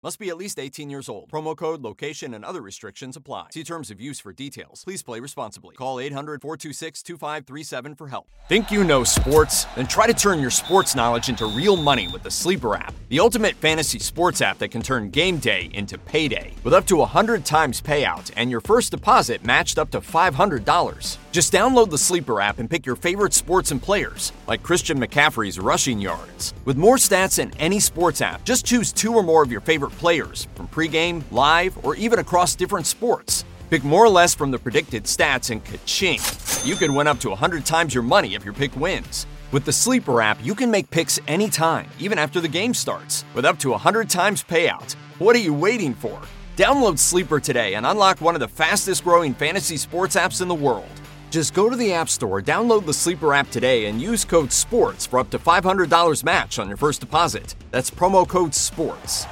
Must be at least 18 years old. Promo code, location, and other restrictions apply. See terms of use for details. Please play responsibly. Call 800 426 2537 for help. Think you know sports? Then try to turn your sports knowledge into real money with the Sleeper app, the ultimate fantasy sports app that can turn game day into payday. With up to 100 times payout and your first deposit matched up to $500. Just download the Sleeper app and pick your favorite sports and players, like Christian McCaffrey's rushing yards. With more stats than any sports app, just choose two or more of your favorite players from pregame, live, or even across different sports. Pick more or less from the predicted stats and ka-ching. You could win up to 100 times your money if your pick wins. With the Sleeper app, you can make picks anytime, even after the game starts, with up to 100 times payout. What are you waiting for? Download Sleeper today and unlock one of the fastest growing fantasy sports apps in the world. Just go to the App Store, download the Sleeper app today, and use code SPORTS for up to $500 match on your first deposit. That's promo code SPORTS.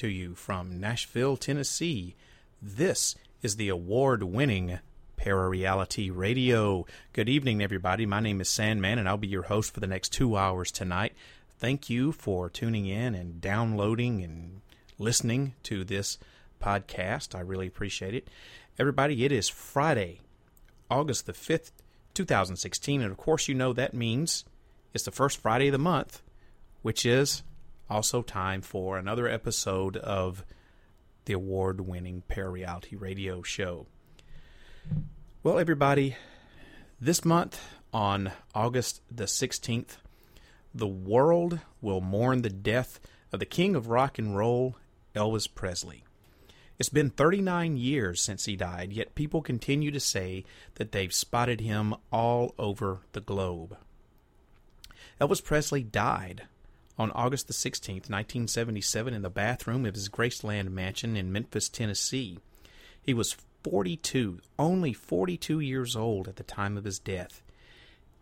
To you from Nashville, Tennessee, this is the award winning Parareality Radio. Good evening, everybody. My name is Sandman, and I'll be your host for the next two hours tonight. Thank you for tuning in and downloading and listening to this podcast. I really appreciate it. Everybody, it is Friday, August the 5th, 2016, and of course, you know that means it's the first Friday of the month, which is also time for another episode of the award winning Parareality Radio Show. Well, everybody, this month on August the 16th, the world will mourn the death of the king of rock and roll, Elvis Presley. It's been 39 years since he died, yet people continue to say that they've spotted him all over the globe. Elvis Presley died on August the 16th, 1977, in the bathroom of his Graceland mansion in Memphis, Tennessee. He was 42, only 42 years old at the time of his death.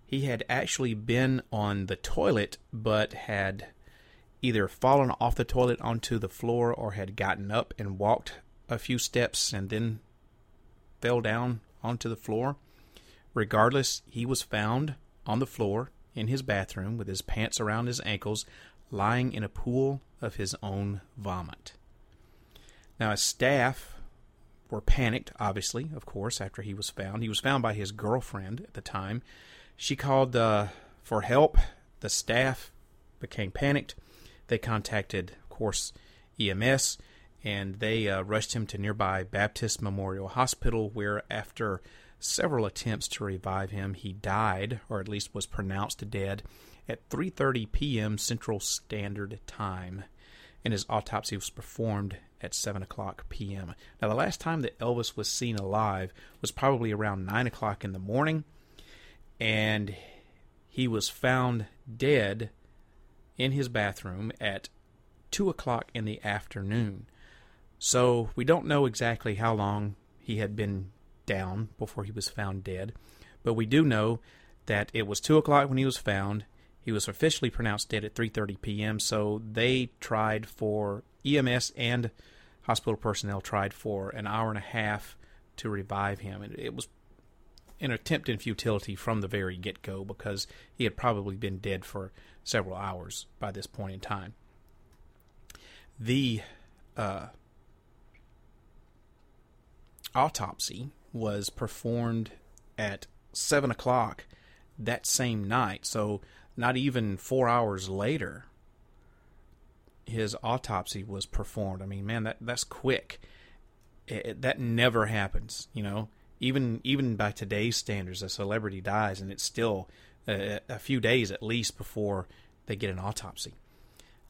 He had actually been on the toilet, but had either fallen off the toilet onto the floor or had gotten up and walked a few steps and then fell down onto the floor. Regardless, he was found on the floor in his bathroom with his pants around his ankles, lying in a pool of his own vomit. Now, his staff were panicked, obviously, of course, after he was found. He was found by his girlfriend at the time. She called uh, for help. The staff became panicked. They contacted, of course, EMS, and they uh, rushed him to nearby Baptist Memorial Hospital, where, after several attempts to revive him, he died, or at least was pronounced dead, at 3:30 p.m. Central Standard Time, and his autopsy was performed at 7 o'clock p.m. Now, the last time that Elvis was seen alive was probably around 9 o'clock in the morning, and he was found dead in his bathroom at 2 o'clock in the afternoon. So, we don't know exactly how long he had been down before he was found dead, but we do know that it was 2 o'clock when he was found. He was officially pronounced dead at 3:30 p.m. So they tried for EMS and hospital personnel tried for an hour and a half to revive him, and it was an attempt in futility from the very get-go because he had probably been dead for several hours by this point in time. The uh, autopsy was performed at seven o'clock that same night. So not even four hours later, his autopsy was performed. I mean, man, that that's quick. It, it, that never happens, you know. Even even by today's standards, a celebrity dies, and it's still a, a few days at least before they get an autopsy.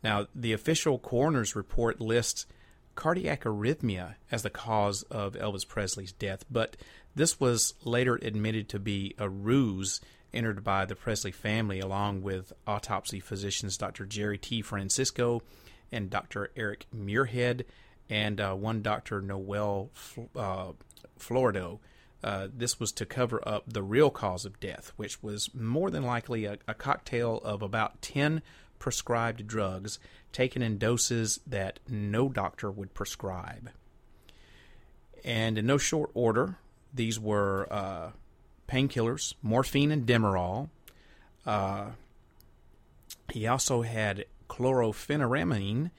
Now, the official coroner's report lists cardiac arrhythmia as the cause of Elvis Presley's death, but this was later admitted to be a ruse entered by the Presley family along with autopsy physicians Dr. Jerry T. Francisco and Dr. Eric Muirhead and uh, one Dr. Noel uh, Florredo. Uh, this was to cover up the real cause of death, which was more than likely a, a cocktail of about 10 prescribed drugs taken in doses that no doctor would prescribe. And in no short order, these were uh, painkillers, morphine and Demerol. Uh, he also had chlorpheniramine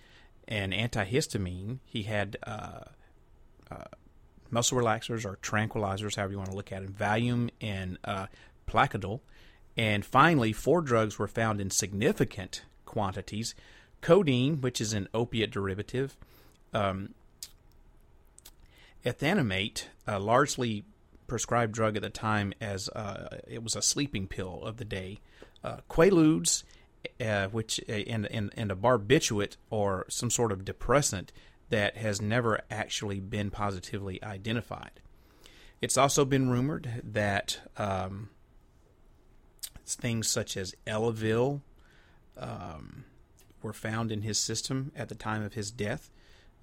and antihistamine. He had uh, uh, muscle relaxers or tranquilizers, however you want to look at them, Valium and uh, Placidyl. And finally, four drugs were found in significant quantities codeine, which is an opiate derivative, um, ethinamate, a largely prescribed drug at the time as uh, it was a sleeping pill of the day, uh, quaaludes, uh, which uh, and, and and a barbiturate or some sort of depressant that has never actually been positively identified. It's also been rumored that um, things such as Elavil um, were found in his system at the time of his death.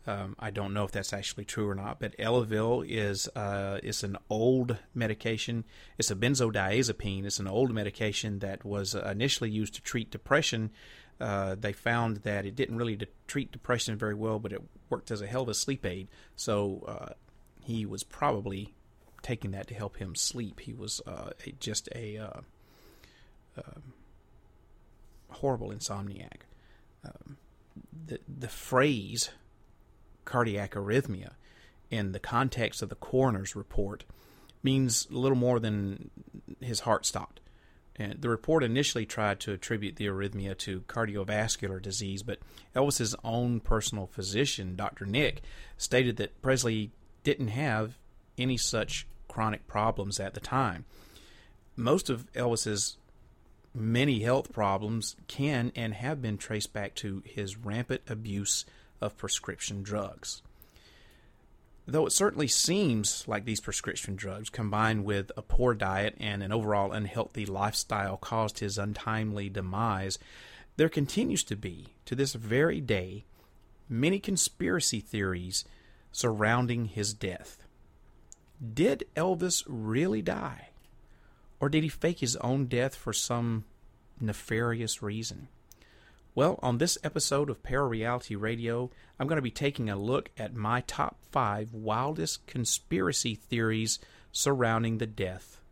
Um, I don't know if that's actually true or not, but Elavil is uh, is an old medication. It's a benzodiazepine. It's an old medication that was initially used to treat depression. Uh, they found that it didn't really de- treat depression very well, but it worked as a hell of a sleep aid. So uh, he was probably taking that to help him sleep. He was uh, a, just a uh, um, horrible insomniac. Um, the the phrase cardiac arrhythmia in the context of the coroner's report means little more than his heart stopped. And the report initially tried to attribute the arrhythmia to cardiovascular disease, but Elvis's own personal physician, Dr. Nick, stated that Presley didn't have any such chronic problems at the time. Most of Elvis's many health problems can and have been traced back to his rampant abuse of prescription drugs. Though it certainly seems like these prescription drugs, combined with a poor diet and an overall unhealthy lifestyle, caused his untimely demise, there continues to be, to this very day, many conspiracy theories surrounding his death. Did Elvis really die? Or did he fake his own death for some nefarious reason? Well, on this episode of Parareality Radio, I'm going to be taking a look at my top five wildest conspiracy theories surrounding the death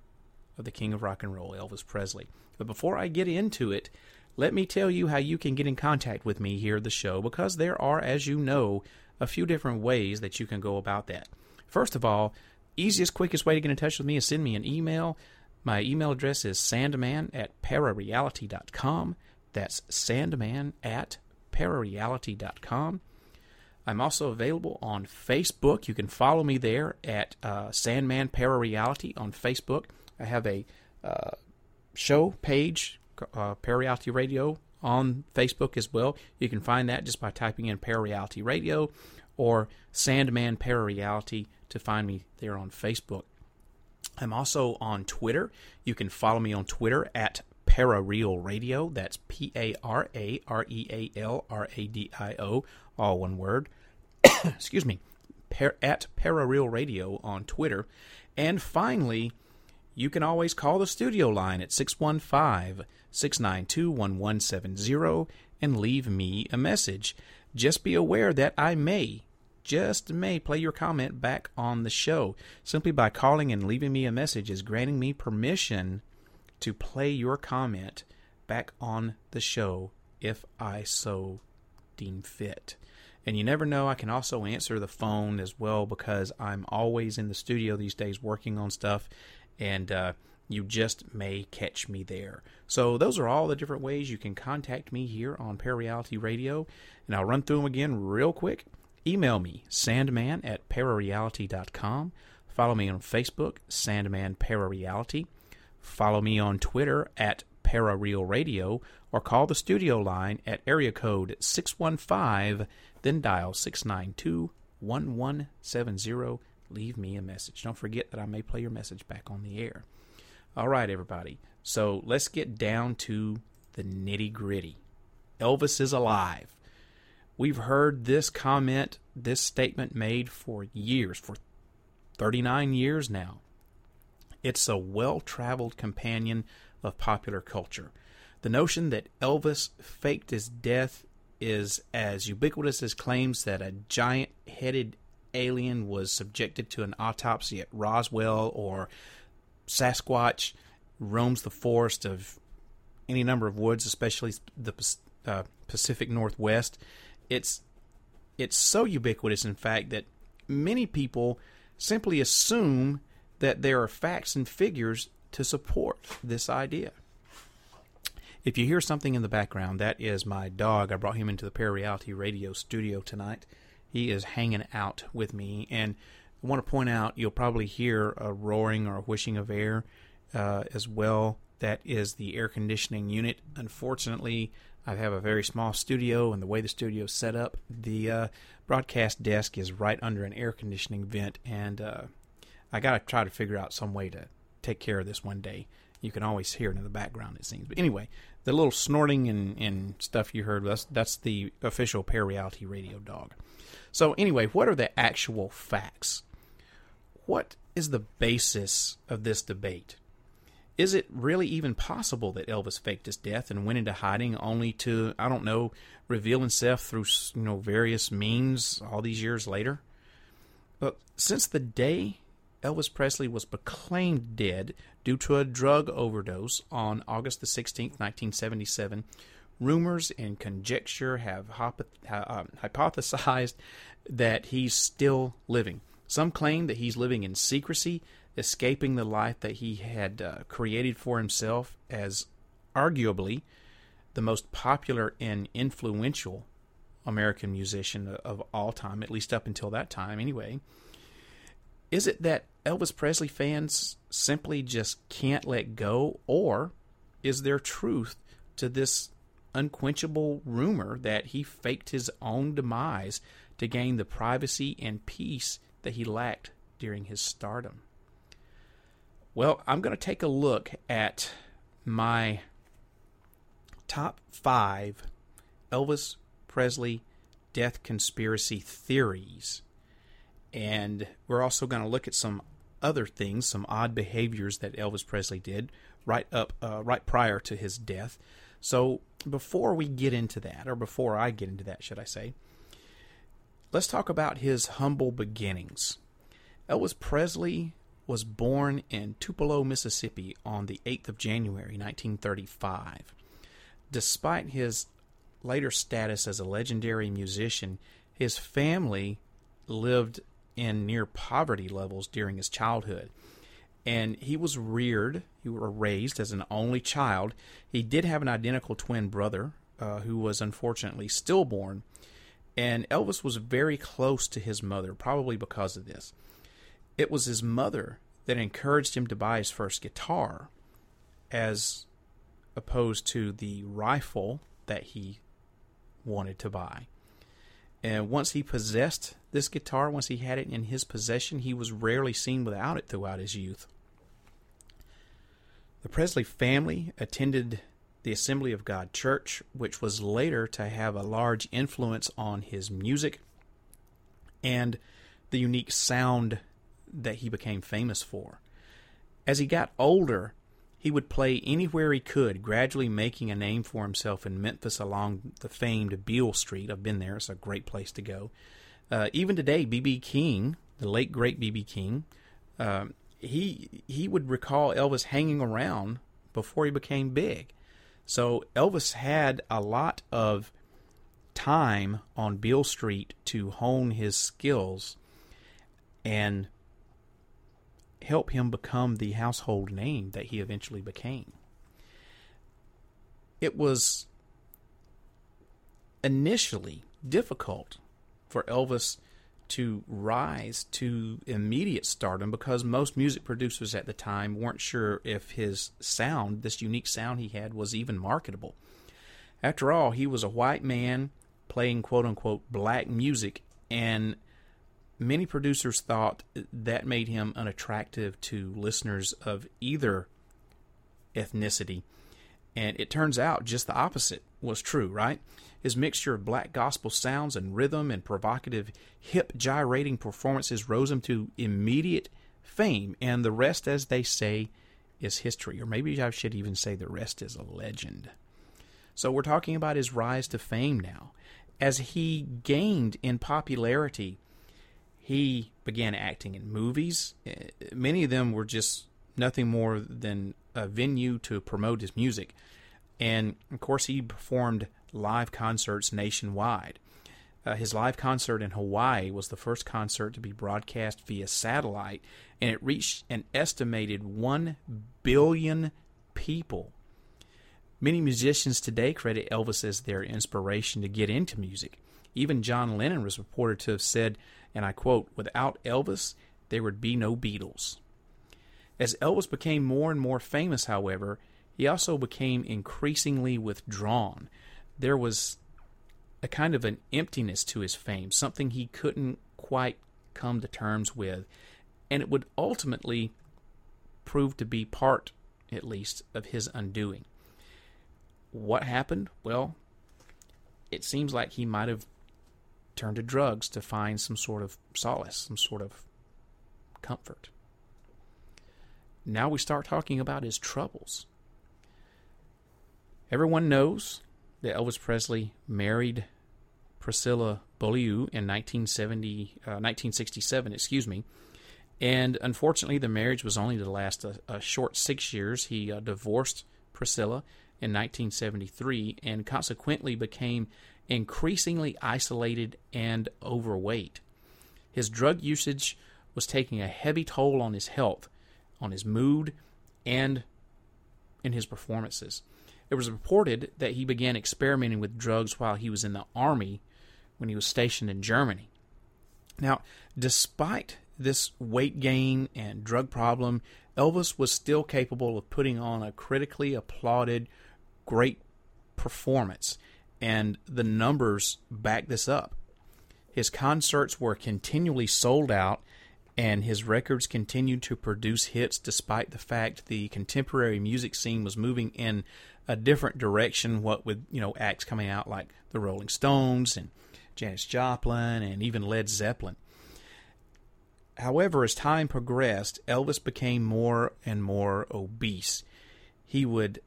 of the king of rock and roll, Elvis Presley. But before I get into it, let me tell you how you can get in contact with me here at the show because there are, as you know, a few different ways that you can go about that. First of all, easiest, quickest way to get in touch with me is send me an email. My email address is sandman at parareality.com. That's Sandman at parareality.com. I'm also available on Facebook. You can follow me there at uh, Sandman Parareality on Facebook. I have a uh, show page, uh, Parareality Radio, on Facebook as well. You can find that just by typing in Parareality Radio or Sandman Parareality to find me there on Facebook. I'm also on Twitter. You can follow me on Twitter at Parareal Radio. That's P A R A R E A L R A D I O, all one word. Excuse me. Par- at Parareal Radio on Twitter. And finally, you can always call the studio line at 615 692 1170 and leave me a message. Just be aware that I may, just may, play your comment back on the show. Simply by calling and leaving me a message is granting me permission to play your comment back on the show if I so deem fit. And you never know, I can also answer the phone as well because I'm always in the studio these days working on stuff. And uh, you just may catch me there. So those are all the different ways you can contact me here on Parareality Radio, and I'll run through them again real quick. Email me, sandman at parareality.com. Follow me on Facebook, Sandman Parareality. Follow me on Twitter at Parareal Radio, or call the studio line at area code 615, then dial 692 1170. Leave me a message. Don't forget that I may play your message back on the air. All right, everybody. So let's get down to the nitty gritty. Elvis is alive. We've heard this comment, this statement made for years, for 39 years now. It's a well traveled companion of popular culture. The notion that Elvis faked his death is as ubiquitous as claims that a giant headed alien was subjected to an autopsy at Roswell or Sasquatch roams the forest of any number of woods, especially the uh, Pacific Northwest. It's it's so ubiquitous, in fact, that many people simply assume that there are facts and figures to support this idea. If you hear something in the background, that is my dog. I brought him into the Parareality Radio studio tonight. He is hanging out with me, and I want to point out you'll probably hear a roaring or a whooshing of air uh, as well. That is the air conditioning unit. Unfortunately, I have a very small studio, and the way the studio is set up, the uh, broadcast desk is right under an air conditioning vent, and uh, I got to try to figure out some way to take care of this one day. You can always hear it in the background, it seems. But anyway, the little snorting and, and stuff you heard, that's, that's the official Parareality Radio dog. So, anyway, what are the actual facts? What is the basis of this debate? Is it really even possible that Elvis faked his death and went into hiding only to, I don't know, reveal himself through you know various means all these years later? But since the day Elvis Presley was proclaimed dead due to a drug overdose on August the 16th, 1977, rumors and conjecture have uh, hypothesized that he's still living. Some claim that he's living in secrecy, escaping the life that he had uh, created for himself as arguably the most popular and influential American musician of all time, at least up until that time, anyway. Is it that Elvis Presley fans simply just can't let go, or is there truth to this unquenchable rumor that he faked his own demise to gain the privacy and peace that he lacked during his stardom? Well, I'm going to take a look at my top five Elvis Presley death conspiracy theories. And we're also going to look at some other things, some odd behaviors that Elvis Presley did right up, uh, right prior to his death. So before we get into that, or before I get into that, should I say, let's talk about his humble beginnings. Elvis Presley was born in Tupelo, Mississippi on the 8th of January, 1935. Despite his later status as a legendary musician, his family lived in near poverty levels during his childhood. And he was reared, he was raised as an only child. He did have an identical twin brother uh, who was unfortunately stillborn. And Elvis was very close to his mother, probably because of this. It was his mother that encouraged him to buy his first guitar, as opposed to the rifle that he wanted to buy. And once he possessed this guitar, once he had it in his possession, he was rarely seen without it throughout his youth. The Presley family attended the Assembly of God Church, which was later to have a large influence on his music and the unique sound that he became famous for. As he got older, he would play anywhere he could, gradually making a name for himself in Memphis along the famed Beale Street. I've been there, it's a great place to go. Uh, even today, B.B. King, the late great B.B. King, uh, he he would recall Elvis hanging around before he became big. So Elvis had a lot of time on Beale Street to hone his skills, and help him become the household name that he eventually became. It was initially difficult for Elvis to rise to immediate stardom because most music producers at the time weren't sure if his sound, this unique sound he had, was even marketable. After all, he was a white man playing quote unquote black music, and many producers thought that made him unattractive to listeners of either ethnicity. And it turns out just the opposite was true, right? His mixture of black gospel sounds and rhythm and provocative, hip gyrating performances rose him to immediate fame, and the rest, as they say, is history. Or maybe I should even say the rest is a legend. So we're talking about his rise to fame now. As he gained in popularity, he began acting in movies. Eh, many of them were just nothing more than a venue to promote his music. And of course, he performed live concerts nationwide. Uh, his live concert in Hawaii was the first concert to be broadcast via satellite, and it reached an estimated 1 billion people. Many musicians today credit Elvis as their inspiration to get into music. Even John Lennon was reported to have said, and I quote, without Elvis, there would be no Beatles. As Elvis became more and more famous, however, he also became increasingly withdrawn there was a kind of an emptiness to his fame, something he couldn't quite come to terms with, and it would ultimately prove to be part, at least, of his undoing. What happened? Well, it seems like he might have turned to drugs to find some sort of solace, some sort of comfort. Now we start talking about his troubles. Everyone knows that Elvis Presley married Priscilla Beaulieu in 1970, uh, 1967, excuse me. And unfortunately, the marriage was only to last a, a short six years. He uh, divorced Priscilla in 1973 and consequently became increasingly isolated and overweight. His drug usage was taking a heavy toll on his health, on his mood, and in his performances. It was reported that he began experimenting with drugs while he was in the army when he was stationed in Germany. Now, despite this weight gain and drug problem, Elvis was still capable of putting on a critically applauded, great performance, and the numbers back this up. His concerts were continually sold out, and his records continued to produce hits despite the fact the contemporary music scene was moving in a different direction. What with you know acts coming out like the Rolling Stones and Janis Joplin and even Led Zeppelin. However, as time progressed, Elvis became more and more obese. He would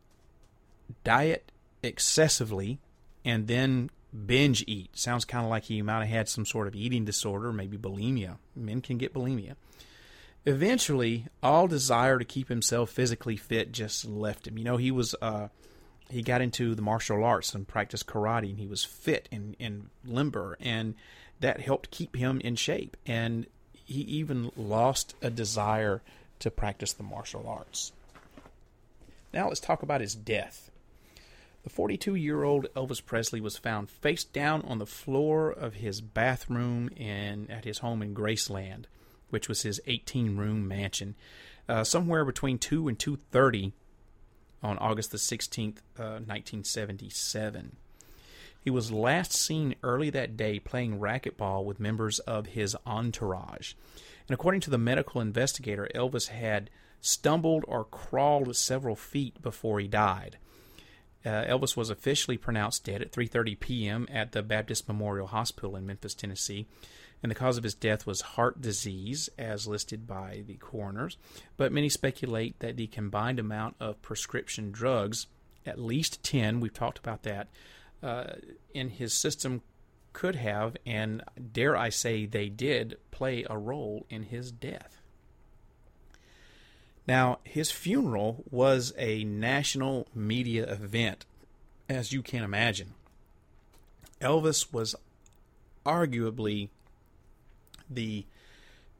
diet excessively and then binge eat. Sounds kind of like he might have had some sort of eating disorder, maybe bulimia. Men can get bulimia. Eventually, all desire to keep himself physically fit just left him. You know, he was uh, he got into the martial arts and practiced karate, and he was fit and, and limber, and that helped keep him in shape. And he even lost a desire to practice the martial arts. Now let's talk about his death. The 42 year old Elvis Presley was found face down on the floor of his bathroom in, at his home in Graceland, which was his 18 room mansion, uh, somewhere between 2 and 2.30 on August the 16th, uh, 1977. He was last seen early that day playing racquetball with members of his entourage. And according to the medical investigator, Elvis had stumbled or crawled several feet before he died. Uh, Elvis was officially pronounced dead at 3:30 p.m. at the Baptist Memorial Hospital in Memphis, Tennessee, and the cause of his death was heart disease, as listed by the coroners. But many speculate that the combined amount of prescription drugs, at least 10, we've talked about that, uh, in his system could have, and dare I say they did, play a role in his death. Now, his funeral was a national media event, as you can imagine. Elvis was arguably the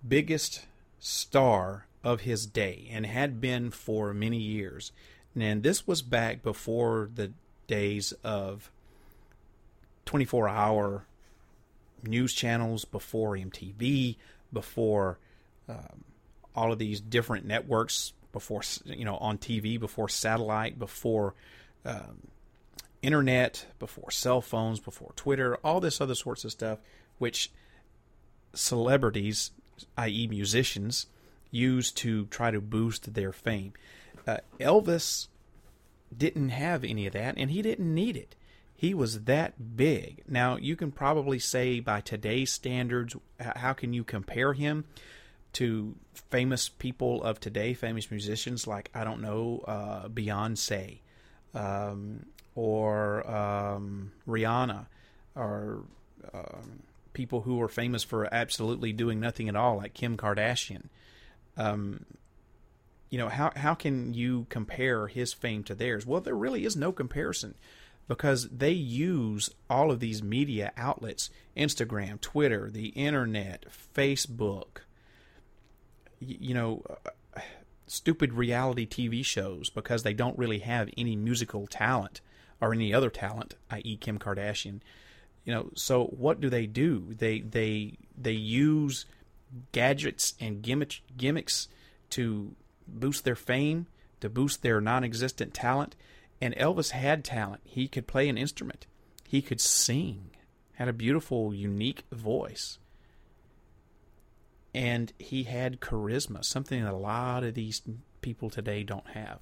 biggest star of his day and had been for many years. And this was back before the days of 24 hour news channels, before MTV, before um, all of these different networks, before, you know, on TV, before satellite, before um, internet, before cell phones, before Twitter, all this other sorts of stuff, which celebrities, i.e., musicians, use to try to boost their fame. Uh, Elvis didn't have any of that, and he didn't need it. He was that big. Now, you can probably say by today's standards, how can you compare him to famous people of today, famous musicians like, I don't know, uh, Beyonce um, or um, Rihanna or um, people who are famous for absolutely doing nothing at all, like Kim Kardashian. Um, you know how how can you compare his fame to theirs? Well, there really is no comparison because they use all of these media outlets Instagram, Twitter, the internet, Facebook, you know, uh, stupid reality TV shows because they don't really have any musical talent or any other talent, i.e., Kim Kardashian. You know, so what do they do? They they they use gadgets and gimmick, gimmicks to boost their fame, to boost their non-existent talent. And Elvis had talent. He could play an instrument. He could sing. Had a beautiful, unique voice. And he had charisma, something that a lot of these people today don't have.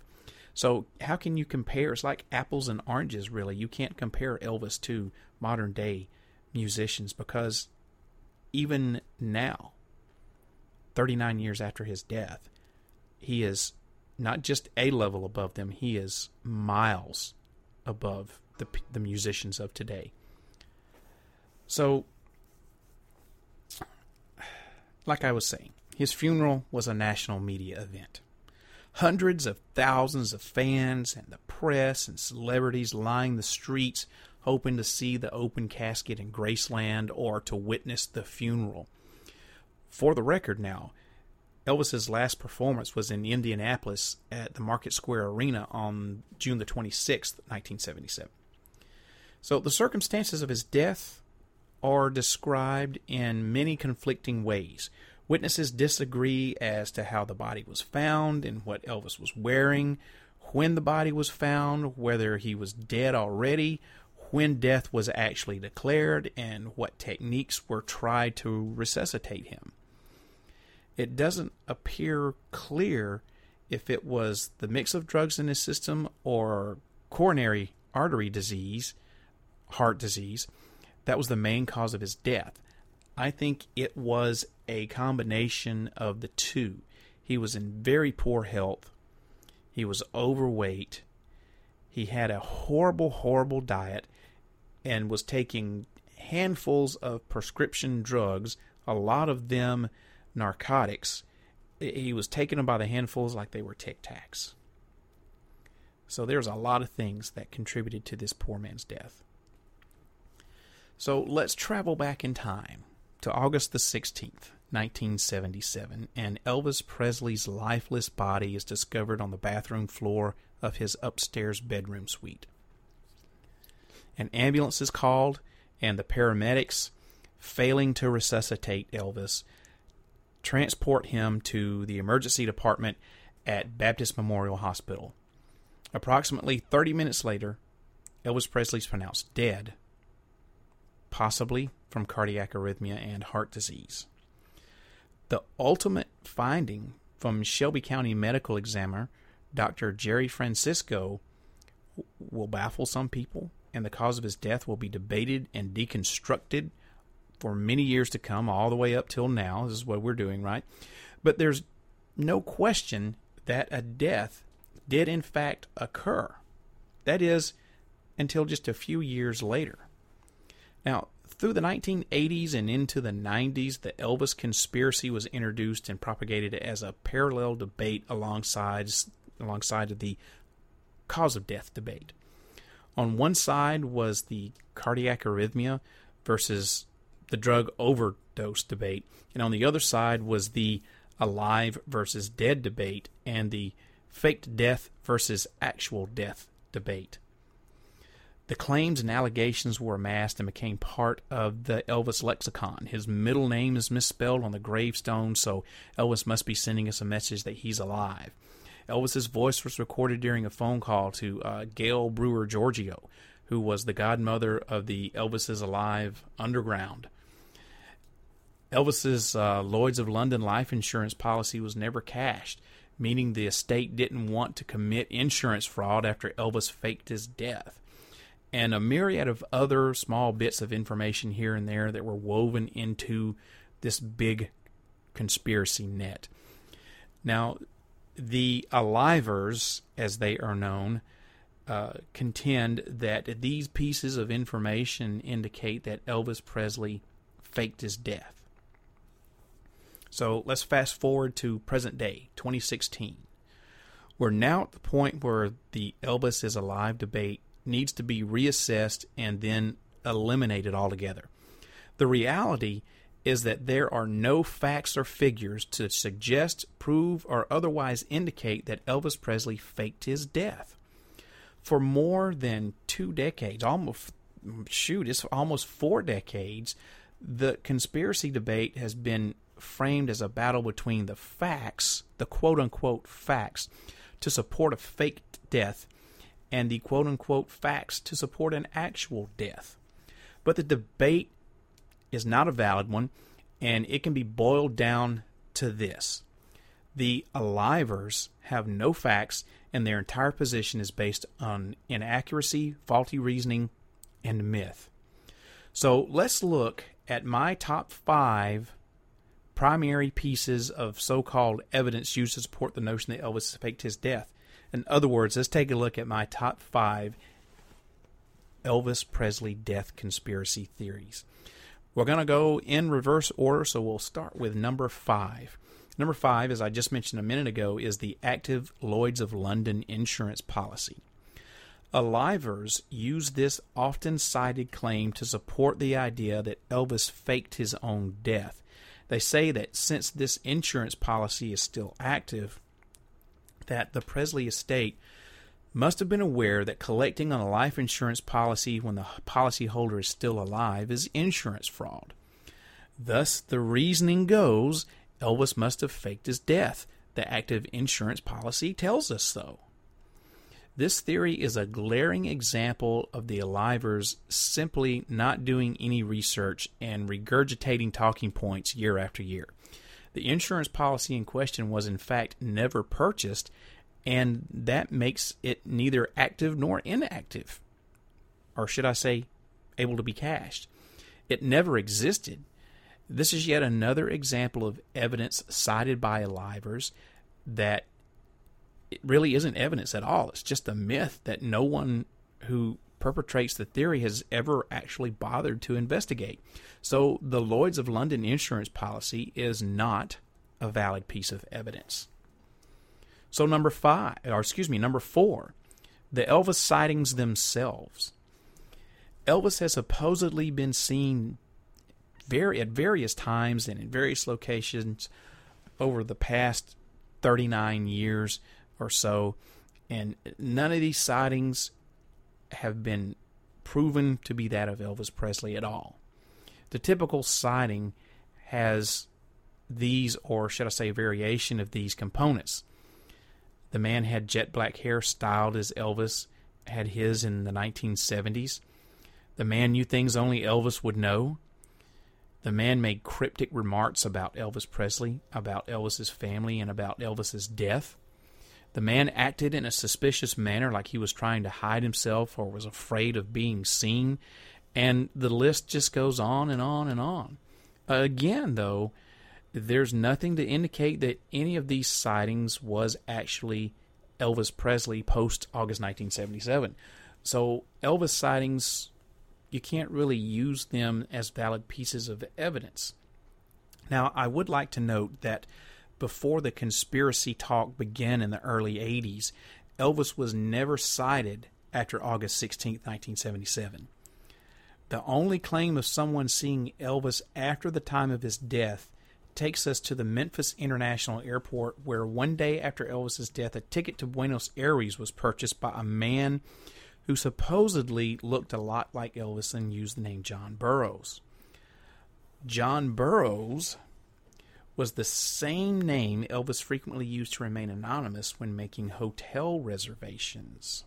So how can you compare? It's like apples and oranges, really. You can't compare Elvis to modern day musicians because even now, 39 years after his death, he is not just a level above them, he is miles above the, the musicians of today. So, like I was saying, his funeral was a national media event. Hundreds of thousands of fans and the press and celebrities lined the streets hoping to see the open casket in Graceland or to witness the funeral. For the record now, Elvis's last performance was in Indianapolis at the Market Square Arena on June the 26th, 1977. So the circumstances of his death are described in many conflicting ways. Witnesses disagree as to how the body was found and what Elvis was wearing, when the body was found, whether he was dead already, when death was actually declared, and what techniques were tried to resuscitate him. It doesn't appear clear if it was the mix of drugs in his system or coronary artery disease, heart disease, that was the main cause of his death. I think it was a combination of the two. He was in very poor health. He was overweight. He had a horrible, horrible diet and was taking handfuls of prescription drugs, a lot of them narcotics. He was taking them by the handfuls like they were Tic Tacs. So there's a lot of things that contributed to this poor man's death. So let's travel back in time to August the 16th, 1977, and Elvis Presley's lifeless body is discovered on the bathroom floor of his upstairs bedroom suite. An ambulance is called, and the paramedics, failing to resuscitate Elvis, transport him to the emergency department at Baptist Memorial Hospital. Approximately 30 minutes later, Elvis Presley is pronounced dead, possibly from cardiac arrhythmia and heart disease. The ultimate finding from Shelby County Medical Examiner Dr. Jerry Francisco will baffle some people, and the cause of his death will be debated and deconstructed for many years to come, all the way up till now. This is what we're doing, right? But there's no question that a death did in fact occur. That is, until just a few years later. Now, through the 1980s and into the 90s, the Elvis conspiracy was introduced and propagated as a parallel debate alongside alongside the cause of death debate. On one side was the cardiac arrhythmia versus the drug overdose debate, and on the other side was the alive versus dead debate and the faked death versus actual death debate. The claims and allegations were amassed and became part of the Elvis lexicon. His middle name is misspelled on the gravestone, so Elvis must be sending us a message that he's alive. Elvis's voice was recorded during a phone call to uh, Gail Brewer Giorgio, who was the godmother of the Elvis is Alive Underground. Elvis's uh, Lloyd's of London life insurance policy was never cashed, meaning the estate didn't want to commit insurance fraud after Elvis faked his death. And a myriad of other small bits of information here and there that were woven into this big conspiracy net. Now, the Alivers, as they are known, uh, contend that these pieces of information indicate that Elvis Presley faked his death. So let's fast forward to present day, 2016. We're now at the point where the Elvis is alive debate needs to be reassessed and then eliminated altogether. The reality is that there are no facts or figures to suggest, prove, or otherwise indicate that Elvis Presley faked his death. For more than two decades, almost shoot, it's almost four decades, the conspiracy debate has been framed as a battle between the facts, the quote unquote facts, to support a fake death, and the quote unquote facts to support an actual death. But the debate is not a valid one, and it can be boiled down to this the alivers have no facts, and their entire position is based on inaccuracy, faulty reasoning, and myth. So let's look at my top five primary pieces of so called evidence used to support the notion that Elvis faked his death. In other words, let's take a look at my top five Elvis Presley death conspiracy theories. We're going to go in reverse order, so we'll start with number five. Number five, as I just mentioned a minute ago, is the active Lloyds of London insurance policy. Alivers use this often cited claim to support the idea that Elvis faked his own death. They say that since this insurance policy is still active, that the Presley estate must have been aware that collecting on a life insurance policy when the policyholder is still alive is insurance fraud. Thus, the reasoning goes Elvis must have faked his death. The active insurance policy tells us so. This theory is a glaring example of the Alivers simply not doing any research and regurgitating talking points year after year. The insurance policy in question was, in fact, never purchased and that makes it neither active nor inactive, or should I say, able to be cashed. It never existed. This is yet another example of evidence cited by Alivers that it really isn't evidence at all. It's just a myth that no one who perpetrates the theory has ever actually bothered to investigate. So the Lloyds of London insurance policy is not a valid piece of evidence. So number five, or excuse me, number four, the Elvis sightings themselves. Elvis has supposedly been seen very at various times and in various locations over the past 39 years or so, and none of these sightings have been proven to be that of Elvis Presley at all. The typical sighting has these, or should I say, variation of these components. The man had jet black hair styled as Elvis had his in the 1970s. The man knew things only Elvis would know. The man made cryptic remarks about Elvis Presley, about Elvis's family, and about Elvis's death. The man acted in a suspicious manner like he was trying to hide himself or was afraid of being seen. And the list just goes on and on and on. Again, though, there's nothing to indicate that any of these sightings was actually Elvis Presley post August 1977. So Elvis sightings, you can't really use them as valid pieces of evidence. Now, I would like to note that before the conspiracy talk began in the early 80s, Elvis was never sighted after August 16, 1977. The only claim of someone seeing Elvis after the time of his death takes us to the Memphis International Airport, where one day after Elvis's death, a ticket to Buenos Aires was purchased by a man who supposedly looked a lot like Elvis and used the name John Burroughs. John Burroughs was the same name Elvis frequently used to remain anonymous when making hotel reservations.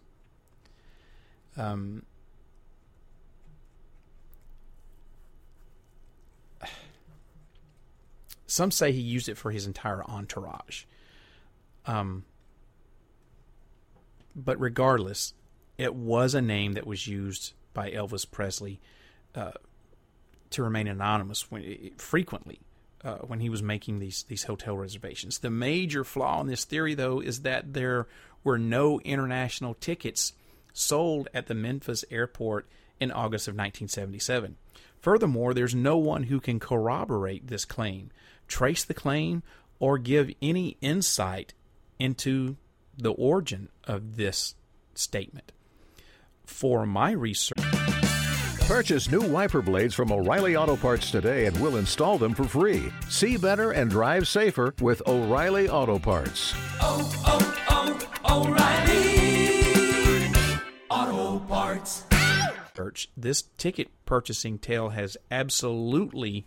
Um, some say he used it for his entire entourage. Um, but regardless, it was a name that was used by Elvis Presley uh, to remain anonymous when, frequently uh, when he was making these these hotel reservations. The major flaw in this theory, though, is that there were no international tickets sold at the Memphis airport in August of 1977. Furthermore, there's no one who can corroborate this claim, trace the claim, or give any insight into the origin of this statement for my research. Purchase new wiper blades from O'Reilly Auto Parts today and we'll install them for free. See better and drive safer with O'Reilly Auto Parts. Oh, oh, oh, O'Reilly Auto Parts. This ticket purchasing tale has absolutely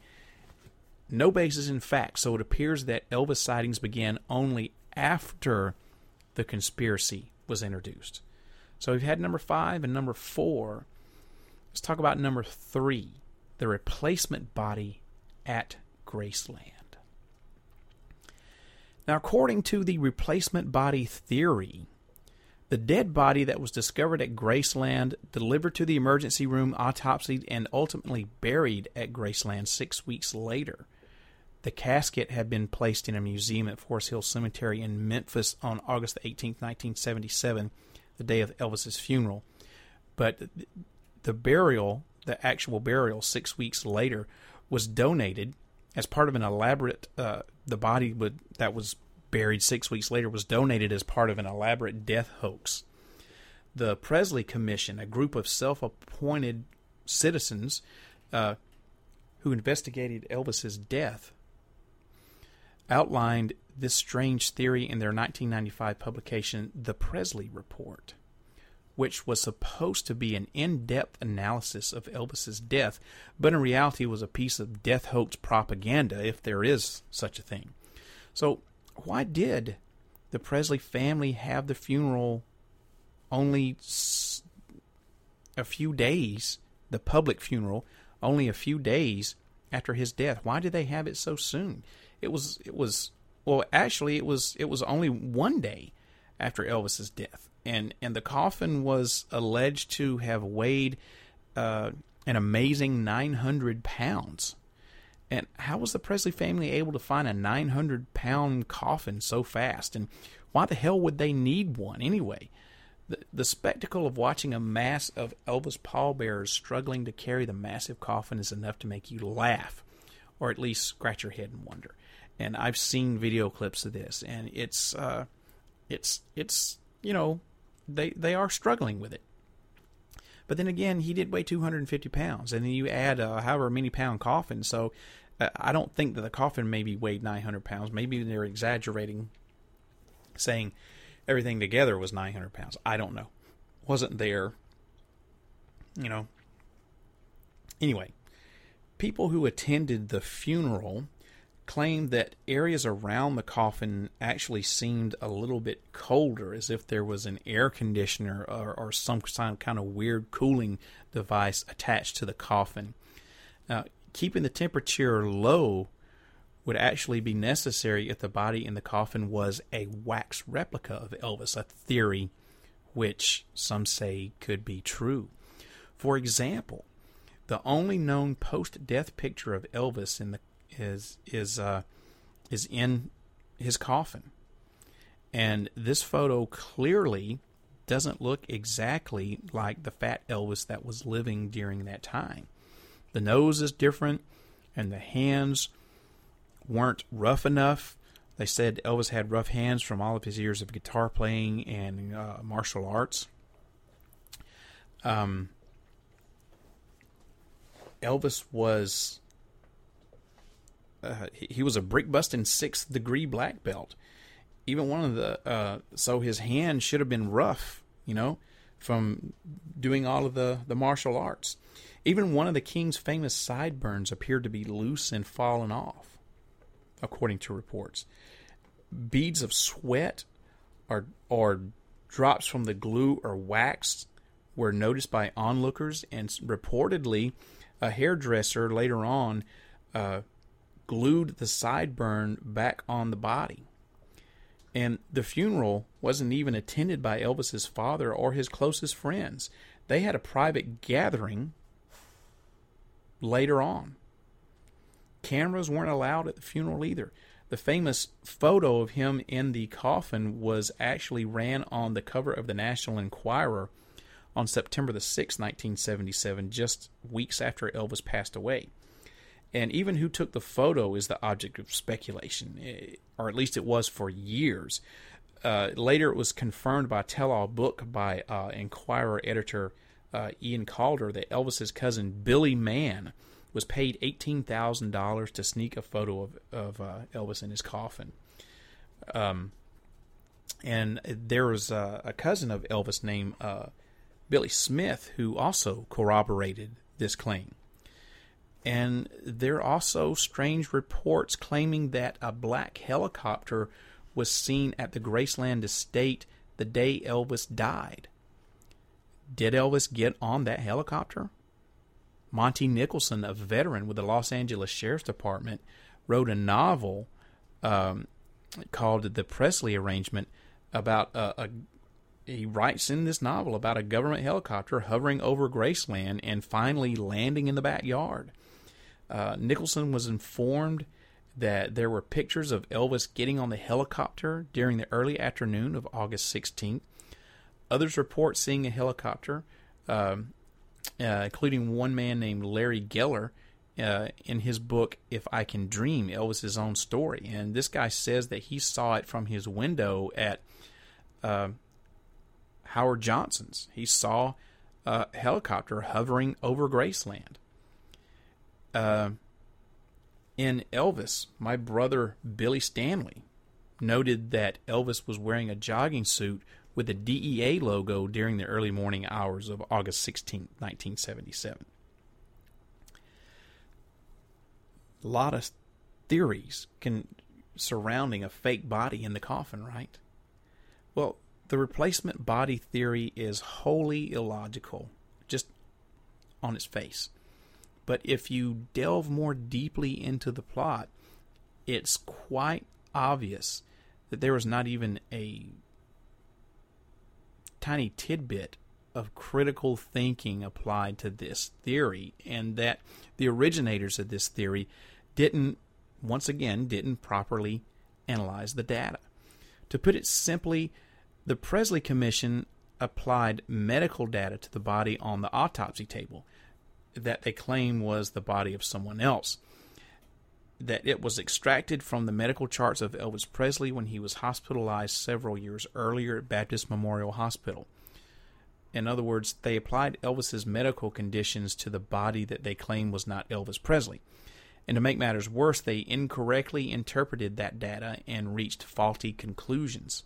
no basis in fact, so it appears that Elvis sightings began only after the conspiracy was introduced. So we've had number five and number four. Let's talk about number three the replacement body at Graceland. Now, according to the replacement body theory, the dead body that was discovered at Graceland, delivered to the emergency room, autopsied, and ultimately buried at Graceland six weeks later. The casket had been placed in a museum at Forest Hill Cemetery in Memphis on August 18, 1977 the day of Elvis's funeral. But the burial, the actual burial, six weeks later, was donated as part of an elaborate. Uh, the body would, that was buried six weeks later was donated as part of an elaborate death hoax. The Presley Commission, a group of self-appointed citizens uh, who investigated Elvis's death, outlined this strange theory in their 1995 publication, The Presley Report, which was supposed to be an in depth analysis of Elvis's death, but in reality was a piece of death hoax propaganda, if there is such a thing. So, why did the Presley family have the funeral only a few days, the public funeral, only a few days after his death? Why did they have it so soon? It was it was well, actually, it was it was only one day after Elvis's death, and and the coffin was alleged to have weighed uh, an amazing 900 pounds. And how was the Presley family able to find a 900 pound coffin so fast? And why the hell would they need one anyway? The, the spectacle of watching a mass of Elvis pallbearers struggling to carry the massive coffin is enough to make you laugh, or at least scratch your head and wonder and I've seen video clips of this, and it's uh, it's it's you know they they are struggling with it. But then again, he did weigh 250 pounds, and then you add however many pound coffin. So uh, I don't think that the coffin maybe weighed 900 pounds. Maybe they're exaggerating, saying everything together was 900 pounds. I don't know. Wasn't there. You know. Anyway, people who attended the funeral claimed that areas around the coffin actually seemed a little bit colder, as if there was an air conditioner or, or some kind of weird cooling device attached to the coffin. Now, keeping the temperature low would actually be necessary if the body in the coffin was a wax replica of Elvis, a theory which some say could be true. For example, the only known post death picture of Elvis in the is is uh, is in his coffin, and this photo clearly doesn't look exactly like the fat Elvis that was living during that time. The nose is different, and the hands weren't rough enough. They said Elvis had rough hands from all of his years of guitar playing and uh, martial arts. Um, Elvis was uh, he, was a brick busting sixth degree black belt. Even one of the uh, so his hand should have been rough, you know, from doing all of the the martial arts. Even one of the king's famous sideburns appeared to be loose and fallen off, according to reports. Beads of sweat or or drops from the glue or wax were noticed by onlookers, and reportedly, a hairdresser later on uh, glued the sideburn back on the body. And the funeral wasn't even attended by Elvis's father or his closest friends. They had a private gathering later on. Cameras weren't allowed at the funeral either. The famous photo of him in the coffin was actually ran on the cover of the National Enquirer on September the 6th, 1977, just weeks after Elvis passed away. And even who took the photo is the object of speculation, eh, or at least it was for years. Uh, later, it was confirmed by a tell all book by uh, Enquirer editor uh, Ian Calder that Elvis's cousin Billy Mann was paid $18,000 to sneak a photo of, of uh, Elvis in his coffin. Um, and there was a cousin of Elvis named uh, Billy Smith who also corroborated this claim. And there are also strange reports claiming that a black helicopter was seen at the Graceland estate the day Elvis died. Did Elvis get on that helicopter? Monty Nicholson, a veteran with the Los Angeles Sheriff's Department, wrote a novel um, called The Presley Arrangement about a, a, he writes in this novel about a government helicopter hovering over Graceland and finally landing in the backyard. Uh, Nicholson was informed that there were pictures of Elvis getting on the helicopter during the early afternoon of August 16th. Others report seeing a helicopter, um, uh, including one man named Larry Geller. Uh, in his book "If I Can Dream," Elvis's own story, and this guy says that he saw it from his window at uh, Howard Johnson's. He saw a helicopter hovering over Graceland. Uh, in Elvis, my brother Billy Stanley noted that Elvis was wearing a jogging suit with a DEA logo during the early morning hours of August 16, 1977. A lot of theories can surrounding a fake body in the coffin, right? Well, the replacement body theory is wholly illogical, just on its face. But if you delve more deeply into the plot, it's quite obvious that there was not even a tiny tidbit of critical thinking applied to this theory, and that the originators of this theory didn't, once again, didn't properly analyze the data. To put it simply, the Presley Commission applied medical data to the body on the autopsy table that they claim was the body of someone else. That it was extracted from the medical charts of Elvis Presley when he was hospitalized several years earlier at Baptist Memorial Hospital. In other words, they applied Elvis's medical conditions to the body that they claim was not Elvis Presley. And to make matters worse, they incorrectly interpreted that data and reached faulty conclusions.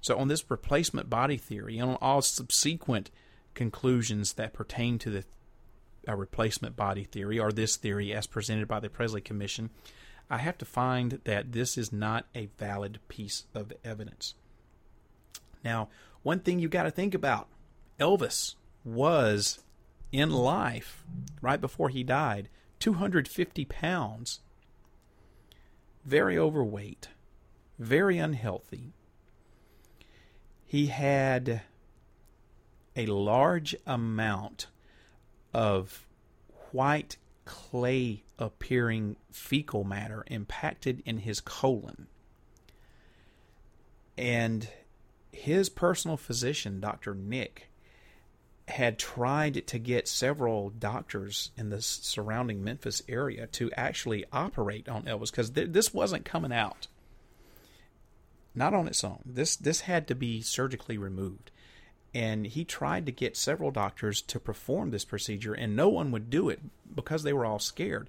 So, on this replacement body theory and on all subsequent conclusions that pertain to the a replacement body theory or this theory as presented by the Presley Commission, I have to find that this is not a valid piece of evidence. Now, one thing you got to think about Elvis was in life, right before he died, 250 pounds, very overweight, very unhealthy. He had a large amount of white clay appearing fecal matter impacted in his colon. And his personal physician, Dr. Nick, had tried to get several doctors in the surrounding Memphis area to actually operate on Elvis because th- this wasn't coming out. Not on its own. This this had to be surgically removed and he tried to get several doctors to perform this procedure and no one would do it because they were all scared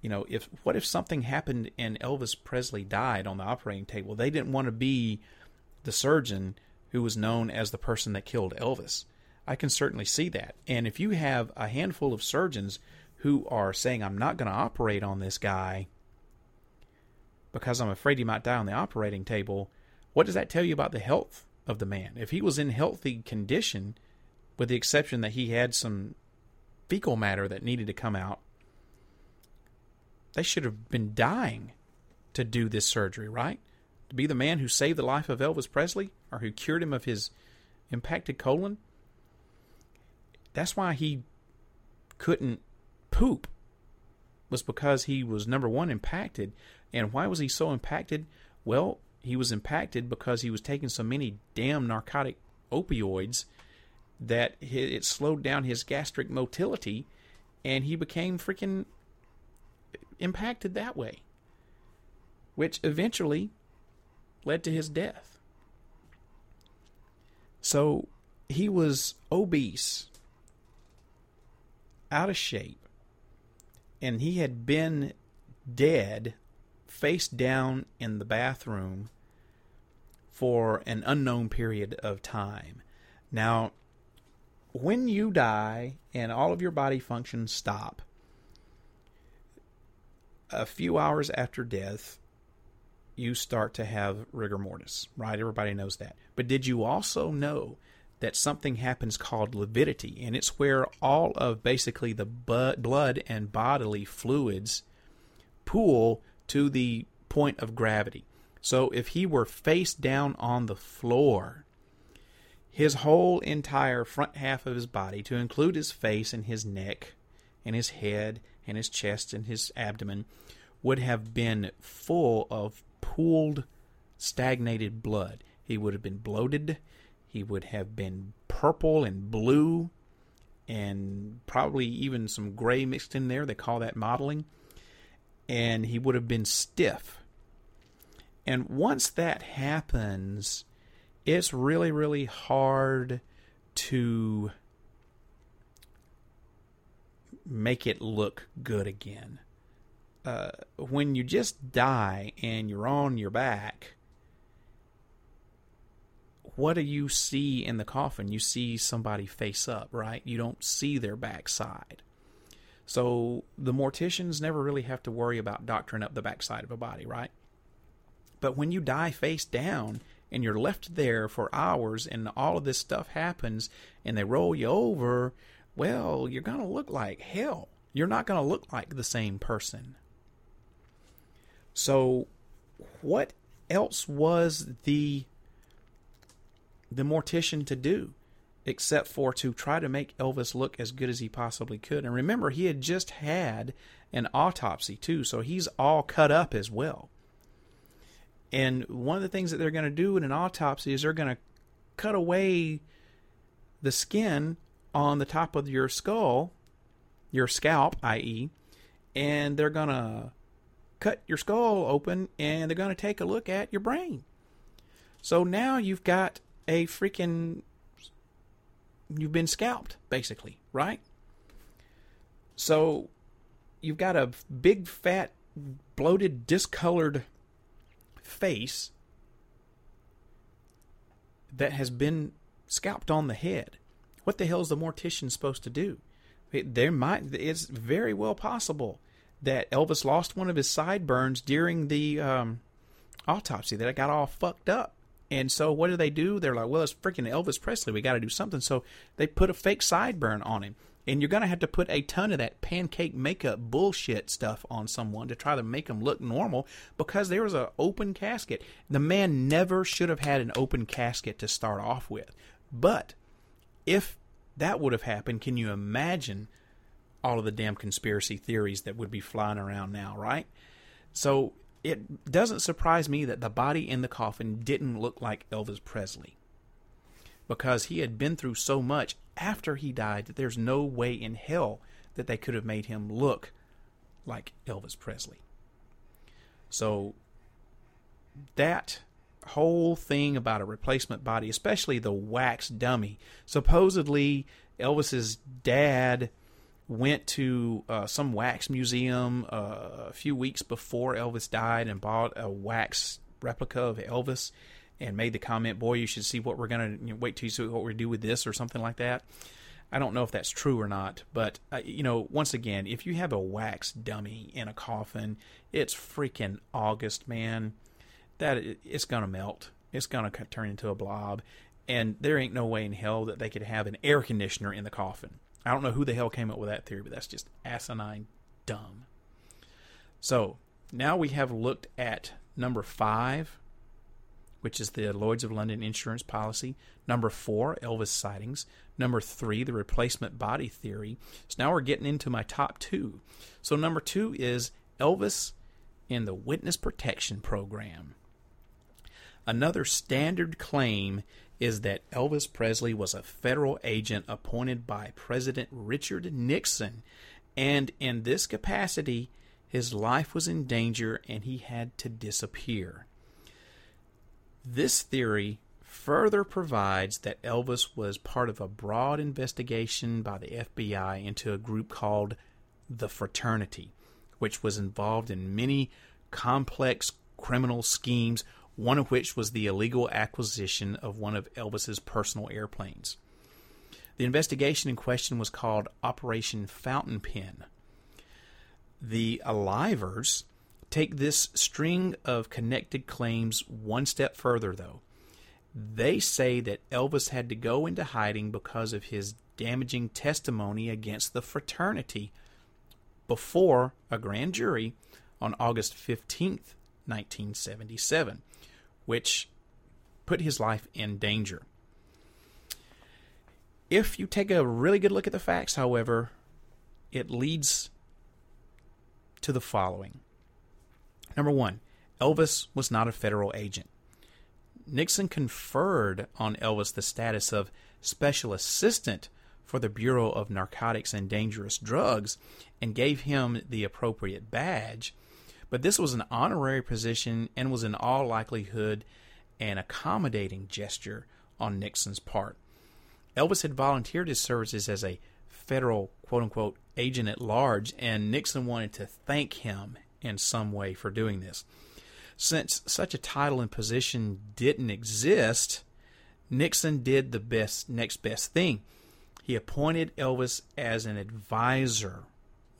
You know, if what if something happened and Elvis Presley died on the operating table? They didn't want to be the surgeon who was known as the person that killed Elvis. I can certainly see that. And if you have a handful of surgeons who are saying, I'm not going to operate on this guy because I'm afraid he might die on the operating table, what does that tell you about the health of the man? If he was in healthy condition, with the exception that he had some fecal matter that needed to come out, they should have been dying to do this surgery, right? To be the man who saved the life of Elvis Presley or who cured him of his impacted colon. That's why he couldn't poop was because he was number one impacted. And why was he so impacted? Well, he was impacted because he was taking so many damn narcotic opioids that it slowed down his gastric motility and he became freaking impacted that way, which eventually led to his death. So he was obese, out of shape, and he had been dead face down in the bathroom for an unknown period of time. Now, when you die and all of your body functions stop, a few hours after death, you start to have rigor mortis, right? Everybody knows that. But did you also know that something happens called lividity? And it's where all of basically the blood and bodily fluids pool to the point of gravity. So if he were face down on the floor, his whole entire front half of his body, to include his face and his neck and his head and his chest and his abdomen, would have been full of pooled, stagnated blood. He would have been bloated. He would have been purple and blue and probably even some gray mixed in there. They call that mottling. And he would have been stiff. And once that happens, it's really, really hard to make it look good again. Uh, when you just die and you're on your back, what do you see in the coffin? You see somebody face up, right? You don't see their backside. So the morticians never really have to worry about doctoring up the backside of a body, right? But when you die face down and you're left there for hours and all of this stuff happens and they roll you over, well, you're going to look like hell. You're not going to look like the same person. So, what else was the the mortician to do except for to try to make Elvis look as good as he possibly could? And remember, he had just had an autopsy too, so he's all cut up as well. And one of the things that they're going to do in an autopsy is they're going to cut away the skin on the top of your skull, your scalp, i.e., and they're going to cut your skull open and they're going to take a look at your brain. So now you've got a freaking. You've been scalped, basically, right? So you've got a big, fat, bloated, discolored face that has been scalped on the head. What the hell is the mortician supposed to do? there might it's very well possible that Elvis lost one of his sideburns during the um, autopsy that it got all fucked up. And so what do they do? They're like, well, it's freaking Elvis Presley. We got to do something. So they put a fake sideburn on him and you're going to have to put a ton of that pancake makeup bullshit stuff on someone to try to make them look normal because there was an open casket. The man never should have had an open casket to start off with. But if that would have happened, can you imagine all of the damn conspiracy theories that would be flying around now, right? So it doesn't surprise me that the body in the coffin didn't look like Elvis Presley because he had been through so much after he died that there's no way in hell that they could have made him look like Elvis Presley. So that whole thing about a replacement body, especially the wax dummy, supposedly Elvis's dad went to uh, some wax museum uh, a few weeks before Elvis died and bought a wax replica of Elvis and made the comment, "Boy, you should see what we're gonna you know, wait you see what we do with this" or something like that. I don't know if that's true or not, but uh, you know, once again, if you have a wax dummy in a coffin, it's freaking August, man. That it's gonna melt. It's gonna turn into a blob, and there ain't no way in hell that they could have an air conditioner in the coffin. I don't know who the hell came up with that theory, but that's just asinine dumb. So now we have looked at number five, which is the Lloyd's of London insurance policy. Number four, Elvis sightings. Number three, the replacement body theory. So now we're getting into my top two. So number two is Elvis in the Witness Protection Program. Another standard claim is that Elvis Presley was a federal agent appointed by President Richard Nixon, and in this capacity, his life was in danger and he had to disappear. This theory further provides that Elvis was part of a broad investigation by the FBI into a group called the Fraternity, which was involved in many complex criminal schemes, one of which was the illegal acquisition of one of Elvis's personal airplanes. The investigation in question was called Operation Fountain Pen. The Alivers take this string of connected claims one step further, though. They say that Elvis had to go into hiding because of his damaging testimony against the fraternity before a grand jury on August 15th, 1977, which put his life in danger. If you take a really good look at the facts, however, it leads to the following. Number one, Elvis was not a federal agent. Nixon conferred on Elvis the status of special assistant for the Bureau of Narcotics and Dangerous Drugs and gave him the appropriate badge, but this was an honorary position and was in all likelihood an accommodating gesture on Nixon's part. Elvis had volunteered his services as a federal quote unquote agent at large, and Nixon wanted to thank him in some way for doing this. Since such a title and position didn't exist, Nixon did the best next best thing. He appointed Elvis as an advisor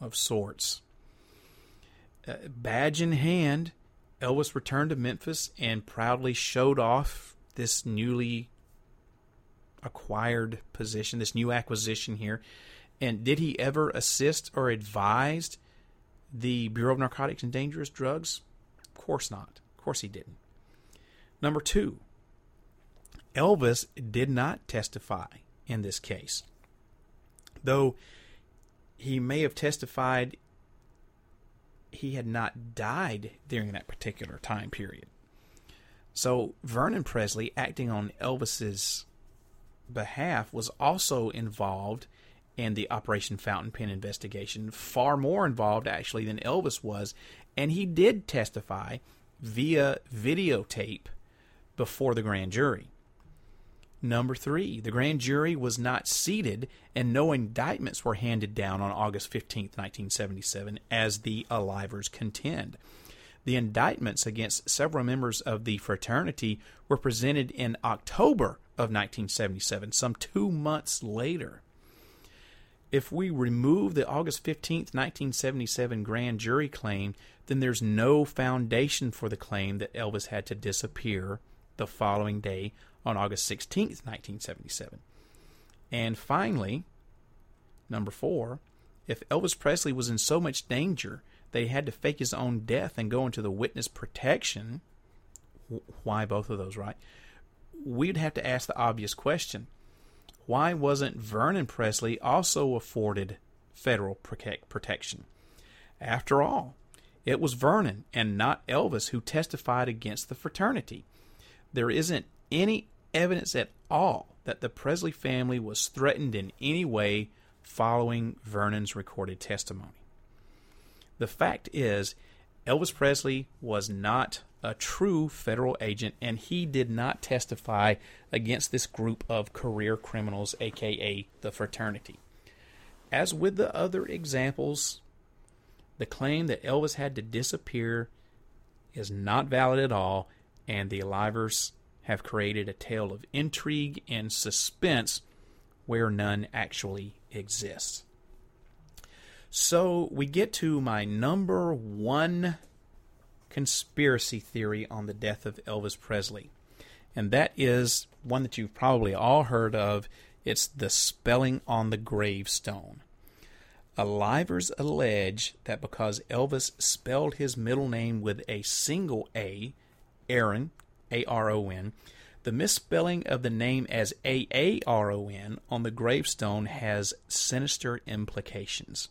of sorts. Uh, badge in hand, Elvis returned to Memphis and proudly showed off this newly acquired position, this new acquisition here. And did he ever assist or advised the Bureau of Narcotics and Dangerous Drugs? Of course not. Of course he didn't. Number two, Elvis did not testify in this case. Though he may have testified, he had not died during that particular time period. So Vernon Presley, acting on Elvis's behalf, was also involved and the Operation Fountain Pen investigation, far more involved actually than Elvis was, and he did testify via videotape before the grand jury. Number three, the grand jury was not seated and no indictments were handed down on August 15, 1977, as the Alivers contend. The indictments against several members of the fraternity were presented in October of 1977, some two months later if we remove the August 15th, 1977 grand jury claim, then there's no foundation for the claim that Elvis had to disappear the following day on August 16th, 1977. And finally, number four, if Elvis Presley was in so much danger that he had to fake his own death and go into the witness protection, why both of those, right? We'd have to ask the obvious question why wasn't Vernon Presley also afforded federal protection? After all, it was Vernon and not Elvis who testified against the fraternity. There isn't any evidence at all that the Presley family was threatened in any way following Vernon's recorded testimony. The fact is, Elvis Presley was not a true federal agent, and he did not testify against this group of career criminals, aka the fraternity. as with the other examples, the claim that Elvis had to disappear is not valid at all, and the Alivers have created a tale of intrigue and suspense where none actually exists. So we get to my number one conspiracy theory on the death of Elvis Presley. And that is one that you've probably all heard of. It's the spelling on the gravestone. Alivers allege that because Elvis spelled his middle name with a single A, Aaron, A R O N, the misspelling of the name as A A R O N on the gravestone has sinister implications.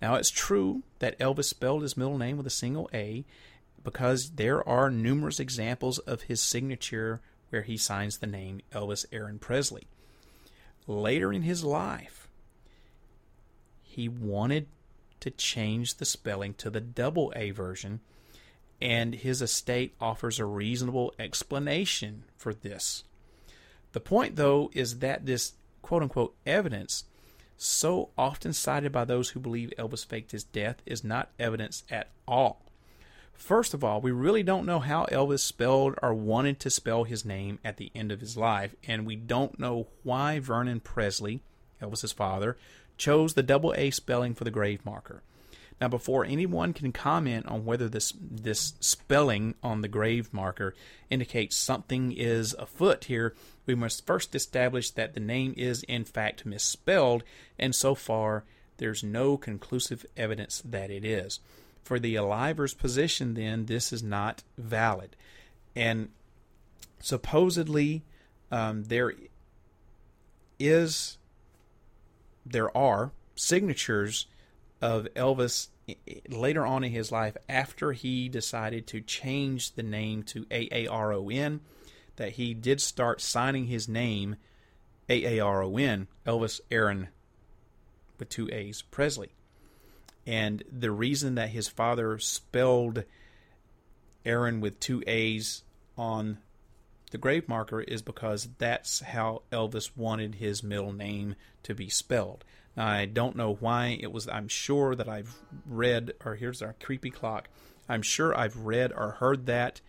Now, it's true that Elvis spelled his middle name with a single A because there are numerous examples of his signature where he signs the name Elvis Aaron Presley. Later in his life, he wanted to change the spelling to the double A version, and his estate offers a reasonable explanation for this. The point, though, is that this quote unquote evidence, so often cited by those who believe Elvis faked his death, is not evidence at all. First of all, we really don't know how Elvis spelled or wanted to spell his name at the end of his life, and we don't know why Vernon Presley, Elvis's father, chose the double A spelling for the grave marker. Now, before anyone can comment on whether this this spelling on the grave marker indicates something is afoot here, we must first establish that the name is in fact misspelled, and so far there's no conclusive evidence that it is. For the Aliver's position, then, this is not valid. And supposedly, um, there is, there are signatures of Elvis later on in his life after he decided to change the name to AARON that he did start signing his name AARON Elvis Aaron with two A's Presley and the reason that his father spelled Aaron with two A's on the grave marker is because that's how Elvis wanted his middle name to be spelled. Now, I don't know why it was. I'm sure that I've read, or here's our creepy clock. I'm sure I've read or heard that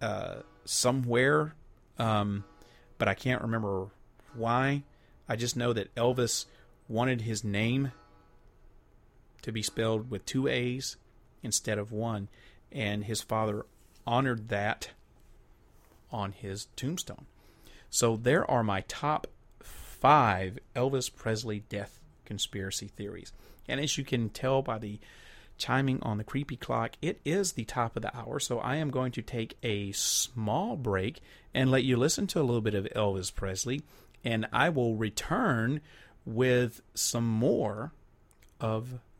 uh, somewhere, um, but I can't remember why. I just know that Elvis wanted his name to be spelled with two A's instead of one, and his father honored that on his tombstone. So there are my top five Elvis Presley death conspiracy theories. And as you can tell by the chiming on the creepy clock, it is the top of the hour, so I am going to take a small break and let you listen to a little bit of Elvis Presley, and I will return with some more of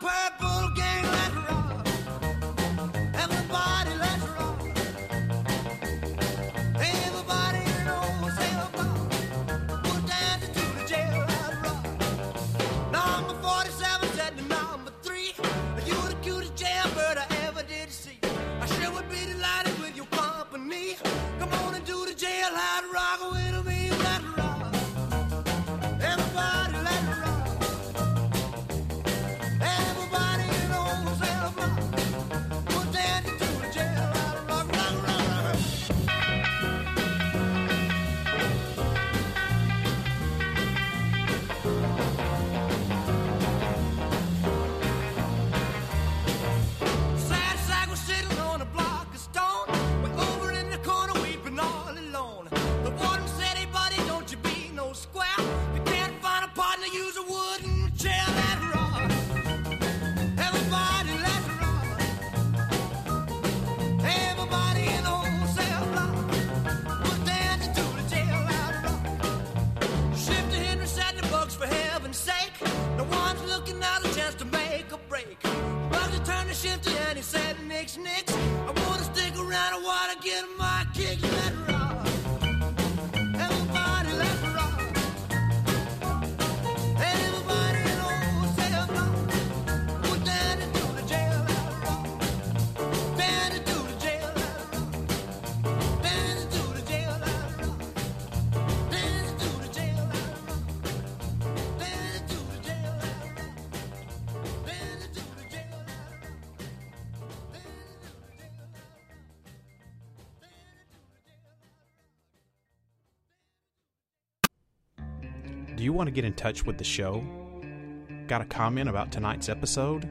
power get in touch with the show? Got a comment about tonight's episode?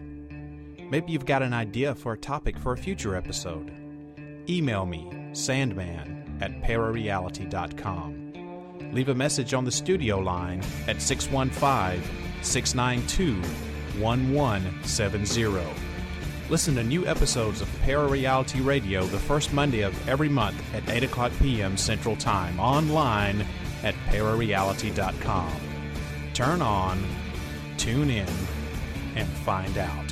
Maybe you've got an idea for a topic for a future episode. Email me, sandman at parareality.com. Leave a message on the studio line at 615 692 1170. Listen to new episodes of Parareality Radio the first Monday of every month at 8 o'clock p.m. Central Time online at parareality.com. Turn on, tune in, and find out.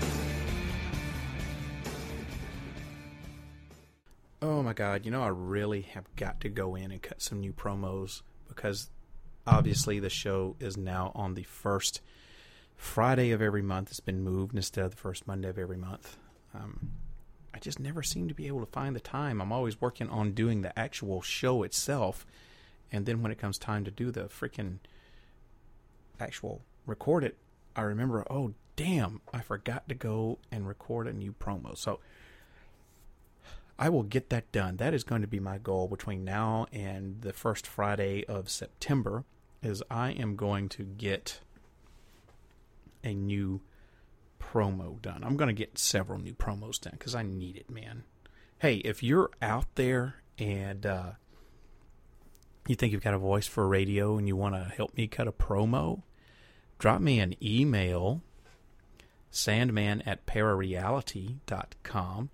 Oh my god, you know, I really have got to go in and cut some new promos because obviously the show is now on the first Friday of every month. It's been moved instead of the first Monday of every month. Um, I just never seem to be able to find the time. I'm always working on doing the actual show itself. And then when it comes time to do the freaking actual record it, I remember, oh, damn, I forgot to go and record a new promo. So I will get that done. That is going to be my goal between now and the first Friday of September is I am going to get a new promo done. I'm going to get several new promos done because I need it, man. Hey, if you're out there and uh, you think you've got a voice for radio and you want to help me cut a promo, drop me an email, sandman at parareality.com,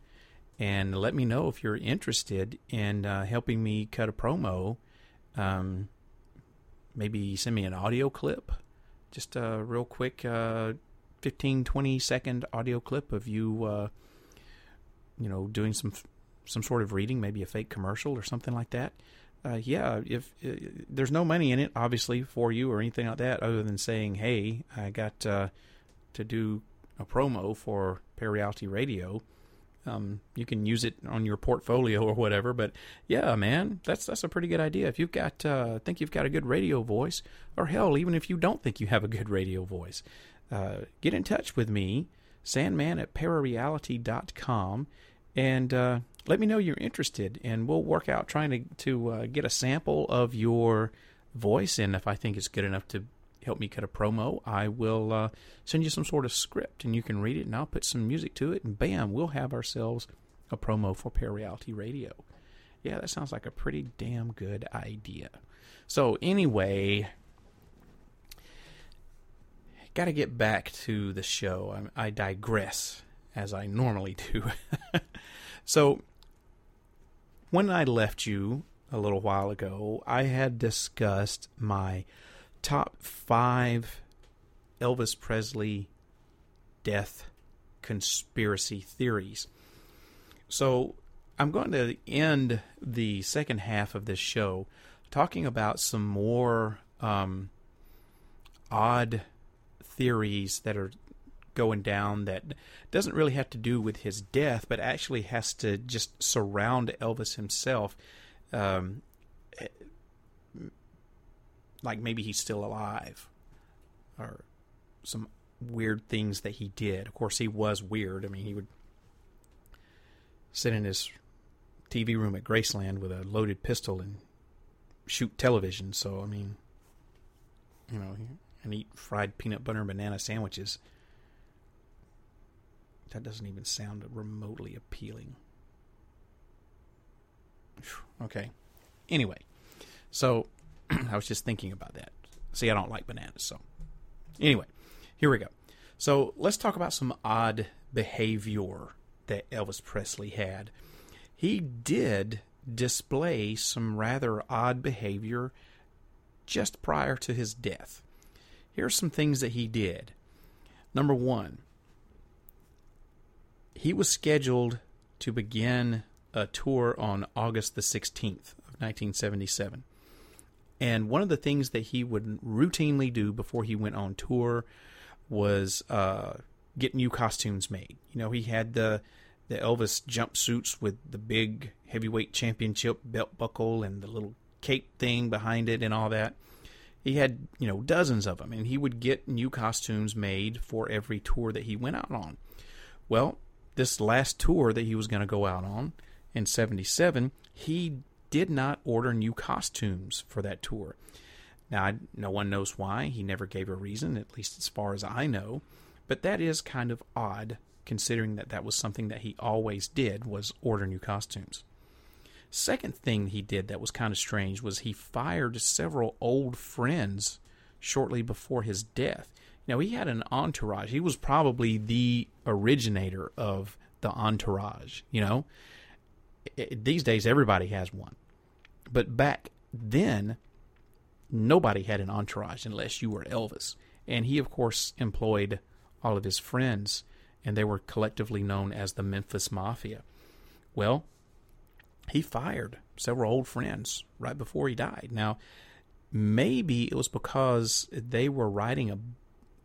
and let me know if you're interested in uh, helping me cut a promo. Um, maybe send me an audio clip, just a real quick uh, 15, 20 second audio clip of you, uh, you know, doing some some sort of reading, maybe a fake commercial or something like that. Uh, yeah, if uh, there's no money in it, obviously for you or anything like that, other than saying, "Hey, I got uh, to do a promo for Parareality Radio." Um, you can use it on your portfolio or whatever. But yeah, man, that's that's a pretty good idea. If you've got uh, think you've got a good radio voice, or hell, even if you don't think you have a good radio voice, uh, get in touch with me, Sandman at parareality.com, and uh, let me know you're interested, and we'll work out trying to to uh, get a sample of your voice. And if I think it's good enough to help me cut a promo, I will uh, send you some sort of script, and you can read it, and I'll put some music to it, and bam, we'll have ourselves a promo for Parareality Radio. Yeah, that sounds like a pretty damn good idea. So anyway, got to get back to the show. I, I digress as I normally do. so when I left you a little while ago, I had discussed my top five Elvis Presley death conspiracy theories. So I'm going to end the second half of this show talking about some more um, odd theories that are going down that doesn't really have to do with his death, but actually has to just surround Elvis himself. Um, like maybe he's still alive, or some weird things that he did. Of course, he was weird. I mean, he would sit in his TV room at Graceland with a loaded pistol and shoot television. So, I mean, you know, and eat fried peanut butter and banana sandwiches. That doesn't even sound remotely appealing. Okay. Anyway, so I was just thinking about that. See, I don't like bananas, so anyway, here we go. So let's talk about some odd behavior that Elvis Presley had. He did display some rather odd behavior just prior to his death. Here's some things that he did. Number one, he was scheduled to begin a tour on August the 16th of 1977. And one of the things that he would routinely do before he went on tour was uh, get new costumes made. You know, he had the the Elvis jumpsuits with the big heavyweight championship belt buckle and the little cape thing behind it and all that. He had, you know, dozens of them, and he would get new costumes made for every tour that he went out on. Well, this last tour that he was going to go out on in 77, he did not order new costumes for that tour. Now, I, no one knows why. He never gave a reason, at least as far as I know. But that is kind of odd considering that that was something that he always did was order new costumes. Second thing he did that was kind of strange was he fired several old friends shortly before his death. Now he had an entourage. He was probably the originator of the entourage, you know. These days everybody has one. But back then nobody had an entourage unless you were Elvis. And he of course employed all of his friends and they were collectively known as the Memphis Mafia. Well, he fired several old friends right before he died. Now, maybe it was because they were writing a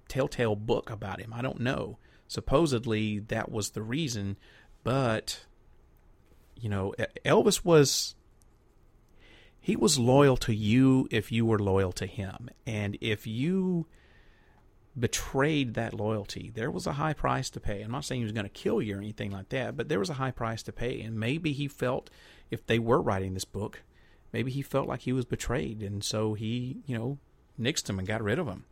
telltale book about him. I don't know. Supposedly that was the reason, but you know, Elvis was he was loyal to you if you were loyal to him. And if you betrayed that loyalty. There was a high price to pay. I'm not saying he was going to kill you or anything like that, but there was a high price to pay. And maybe he felt, if they were writing this book, maybe he felt like he was betrayed. And so he, you know, nixed him and got rid of him.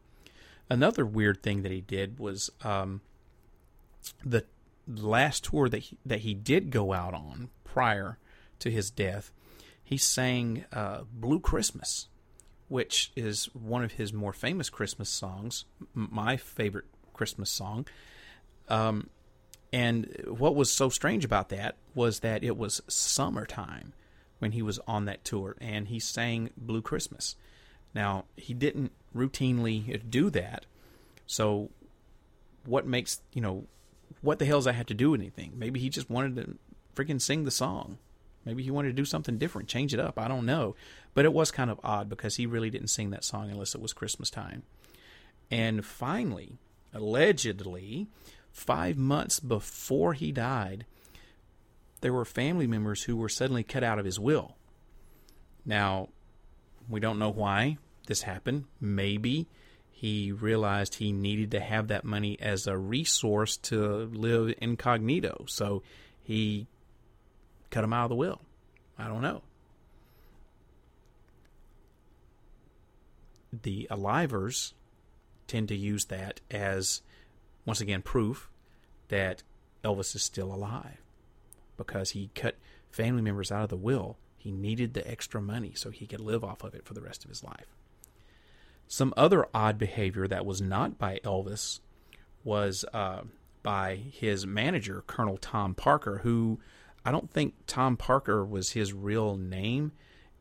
Another weird thing that he did was um, the last tour that he, that he did go out on prior to his death, he sang uh, Blue Christmas which is one of his more famous Christmas songs, my favorite Christmas song. Um, and what was so strange about that was that it was summertime when he was on that tour, and he sang Blue Christmas. Now, he didn't routinely do that, so what makes, you know, what the hell's I have to do anything? Maybe he just wanted to freaking sing the song. Maybe he wanted to do something different, change it up. I don't know. But it was kind of odd because he really didn't sing that song unless it was Christmas time. And finally, allegedly, five months before he died, there were family members who were suddenly cut out of his will. Now, we don't know why this happened. Maybe he realized he needed to have that money as a resource to live incognito. So he cut him out of the will. I don't know. The alivers tend to use that as, once again, proof that Elvis is still alive because he cut family members out of the will. He needed the extra money so he could live off of it for the rest of his life. Some other odd behavior that was not by Elvis was uh, by his manager, Colonel Tom Parker, who I don't think Tom Parker was his real name,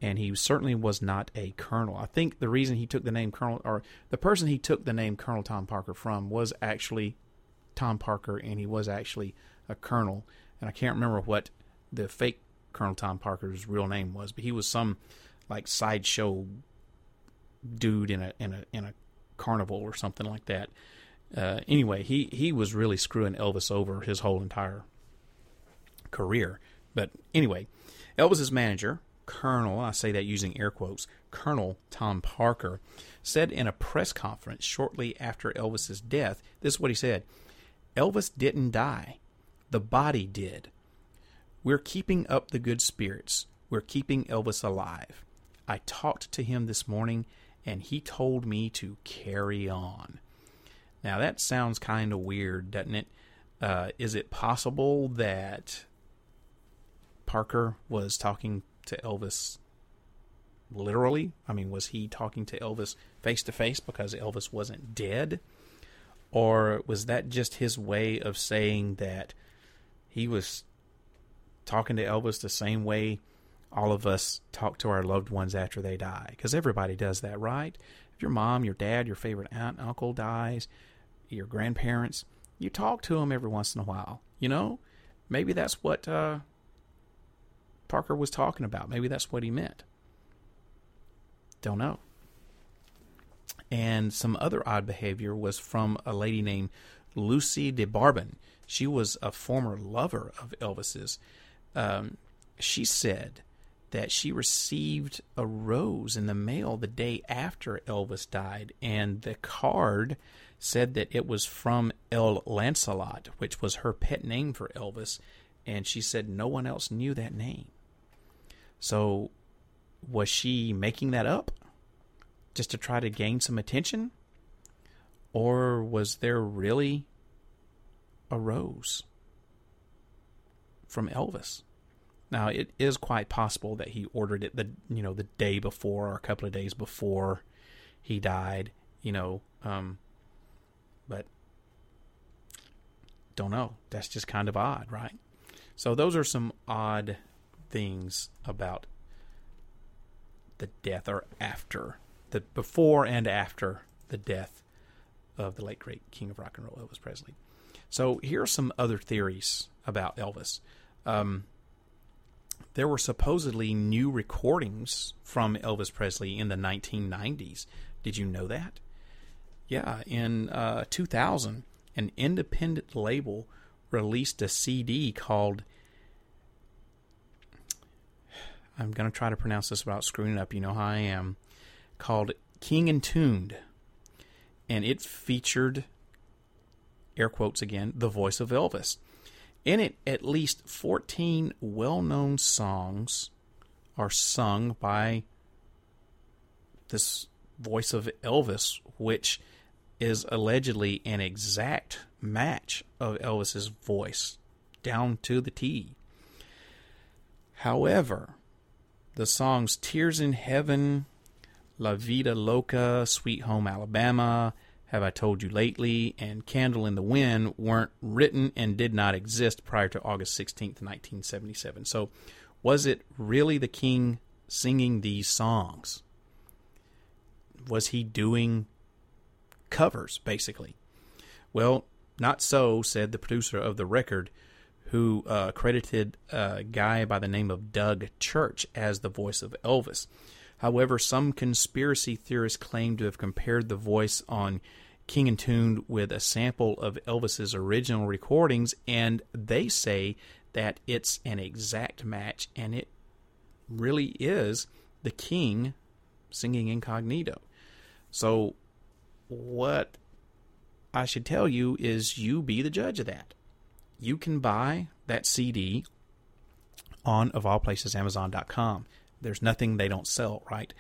and he certainly was not a colonel. I think the reason he took the name Colonel, or the person he took the name Colonel Tom Parker from, was actually Tom Parker, and he was actually a colonel. And I can't remember what the fake Colonel Tom Parker's real name was, but he was some like sideshow dude in a in a in a carnival or something like that. Uh, anyway, he he was really screwing Elvis over his whole entire career. But anyway, Elvis's manager, Colonel, I say that using air quotes, Colonel Tom Parker, said in a press conference shortly after Elvis's death, this is what he said Elvis didn't die, the body did. We're keeping up the good spirits. We're keeping Elvis alive. I talked to him this morning and he told me to carry on. Now that sounds kind of weird, doesn't it? Uh, is it possible that Parker was talking to Elvis literally? I mean, was he talking to Elvis face to face because Elvis wasn't dead? Or was that just his way of saying that he was talking to Elvis the same way all of us talk to our loved ones after they die? Because everybody does that, right? If your mom, your dad, your favorite aunt, uncle dies, your grandparents, you talk to them every once in a while, you know? maybe that's what uh, Parker was talking about. Maybe that's what he meant. Don't know. And some other odd behavior was from a lady named Lucy de Barbin. She was a former lover of Elvis's. Um, she said that she received a rose in the mail the day after Elvis died, and the card said that it was from El Lancelot, which was her pet name for Elvis, and she said no one else knew that name. So, was she making that up just to try to gain some attention? Or was there really a rose from Elvis? Now, it is quite possible that he ordered it the you know the day before or a couple of days before he died, you know, um, but don't know. That's just kind of odd, right? So those are some odd things about the death or after the before and after the death of the late great king of rock and roll Elvis Presley. So here are some other theories about Elvis. Um, there were supposedly new recordings from Elvis Presley in the 1990s. Did you know that? Yeah, in uh, 2000, an independent label released a CD called. I'm going to try to pronounce this without screwing up. You know how I am. Called King and Tuned. And it featured, air quotes again, the voice of Elvis. In it, at least 14 well known songs are sung by this voice of Elvis, which is allegedly an exact match of Elvis's voice down to the T. However, the songs Tears in Heaven, La Vida Loca, Sweet Home Alabama, Have I Told You Lately, and Candle in the Wind weren't written and did not exist prior to August 16th, 1977. So, was it really the king singing these songs? Was he doing covers, basically? Well, not so, said the producer of the record, who uh, credited a guy by the name of Doug Church as the voice of Elvis. However, some conspiracy theorists claim to have compared the voice on King and Tuned with a sample of Elvis's original recordings, and they say that it's an exact match, and it really is the king singing incognito. So, what I should tell you is you be the judge of that. You can buy that CD on, of all places, Amazon.com. There's nothing they don't sell, right?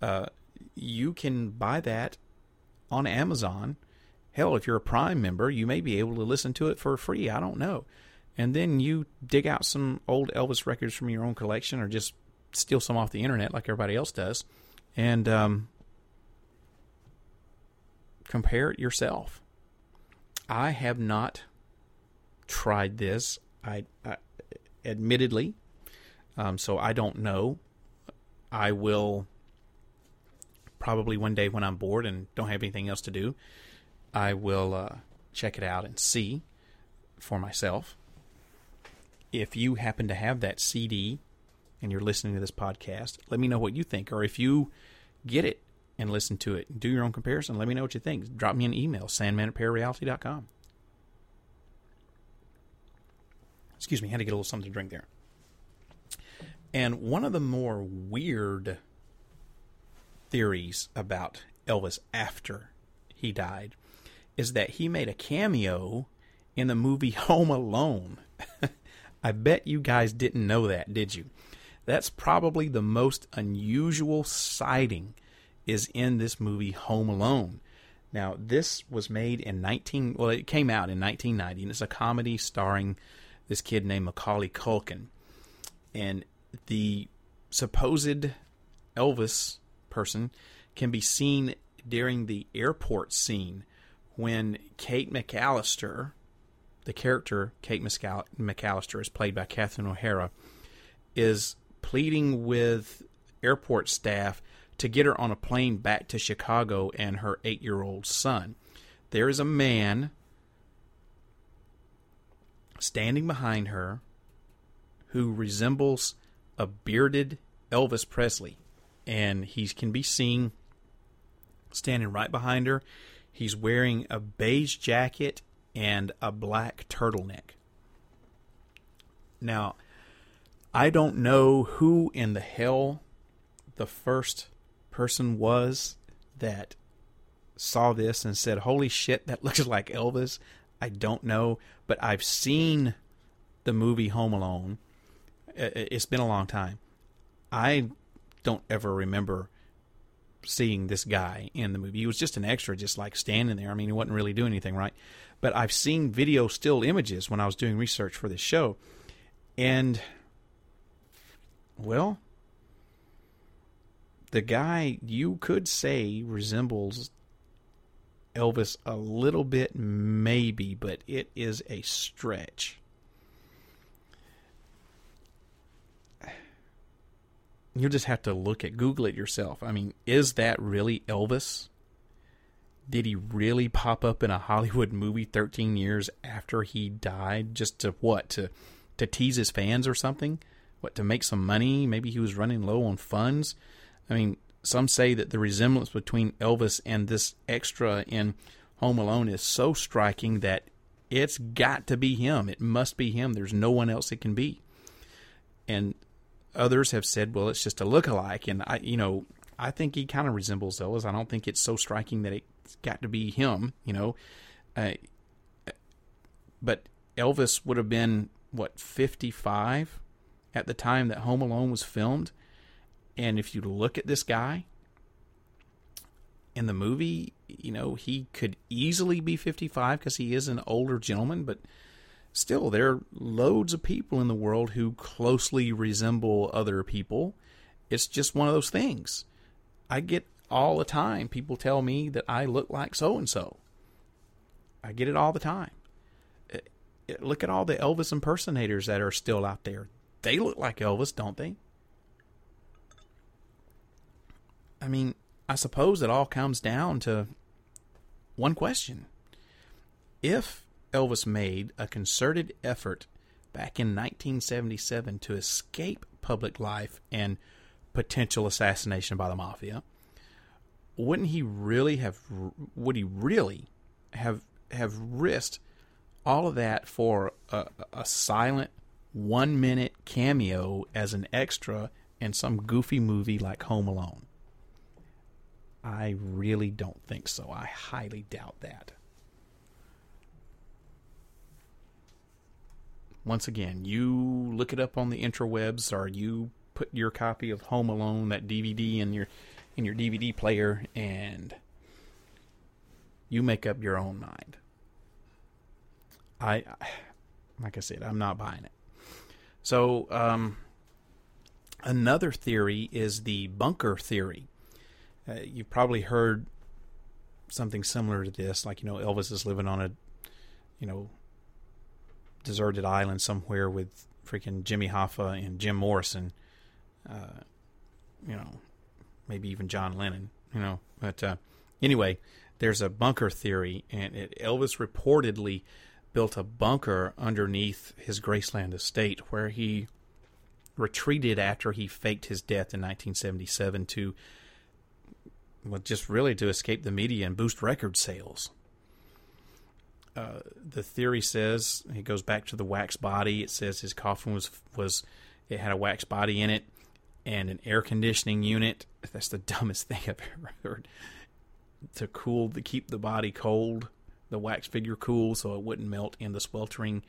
Uh, you can buy that on Amazon. Hell, if you're a Prime member, you may be able to listen to it for free. I don't know. And then you dig out some old Elvis records from your own collection or just steal some off the internet like everybody else does and um, compare it yourself. I have not tried this. I, I admittedly, um, so I don't know. I will probably one day when I'm bored and don't have anything else to do, I will uh, check it out and see for myself. If you happen to have that CD and you're listening to this podcast, let me know what you think. Or if you get it and listen to it, do your own comparison, let me know what you think. Drop me an email, sandman at parareality.com. Excuse me, I had to get a little something to drink there. And one of the more weird theories about Elvis after he died is that he made a cameo in the movie Home Alone. I bet you guys didn't know that, did you? That's probably the most unusual sighting is in this movie Home Alone. Now, this was made in 19 well it came out in 1990 and it's a comedy starring this kid named Macaulay Culkin. And the supposed Elvis person can be seen during the airport scene when Kate McCallister, the character Kate McCallister is played by Catherine O'Hara, is pleading with airport staff to get her on a plane back to Chicago and her eight year old son. There is a man standing behind her who resembles a bearded Elvis Presley. And he can be seen standing right behind her. He's wearing a beige jacket and a black turtleneck. Now, I don't know who in the hell the first person was that saw this and said, Holy shit, that looks like Elvis. I don't know, but I've seen the movie Home Alone. It's been a long time. I don't ever remember seeing this guy in the movie. He was just an extra, just like standing there. I mean, he wasn't really doing anything, right? But I've seen video still images when I was doing research for this show. And, well, the guy you could say resembles Elvis a little bit, maybe, but it is a stretch. You'll just have to look at Google it yourself. I mean, is that really Elvis? Did he really pop up in a Hollywood movie 13 years after he died just to what? To to tease his fans or something? What to make some money? Maybe he was running low on funds. I mean, some say that the resemblance between Elvis and this extra in Home Alone is so striking that it's got to be him. It must be him. There's no one else it can be. And others have said, well, it's just a look-alike. And I, you know, I think he kind of resembles Elvis. I don't think it's so striking that it's got to be him. You know, uh, but Elvis would have been what 55 at the time that Home Alone was filmed. And if you look at this guy in the movie, you know, he could easily be 55 because he is an older gentleman, but still, there are loads of people in the world who closely resemble other people. It's just one of those things. I get all the time people tell me that I look like so and so. I get it all the time. Eh, eh, look at all the Elvis impersonators that are still out there. They look like Elvis, don't they? I mean, I suppose it all comes down to one question. If Elvis made a concerted effort back in 1977 to escape public life and potential assassination by the mafia, wouldn't he really have would he really have have risked all of that for a, a silent one minute cameo as an extra in some goofy movie like Home Alone? I really don't think so. I highly doubt that. Once again, you look it up on the interwebs or you put your copy of Home Alone, that DVD in your in your DVD player and you make up your own mind. I like I said, I'm not buying it. So, um, another theory is the bunker theory. Uh, you've probably heard something similar to this, like you know Elvis is living on a, you know, deserted island somewhere with freaking Jimmy Hoffa and Jim Morrison, uh, you know, maybe even John Lennon, you know. But uh, anyway, there's a bunker theory, and it, Elvis reportedly built a bunker underneath his Graceland estate where he retreated after he faked his death in 1977 to well, just really to escape the media and boost record sales. Uh, the theory says he goes back to the wax body. It says his coffin was was it had a wax body in it and an air conditioning unit. That's the dumbest thing I've ever heard. To cool to keep the body cold, the wax figure cool so it wouldn't melt in the sweltering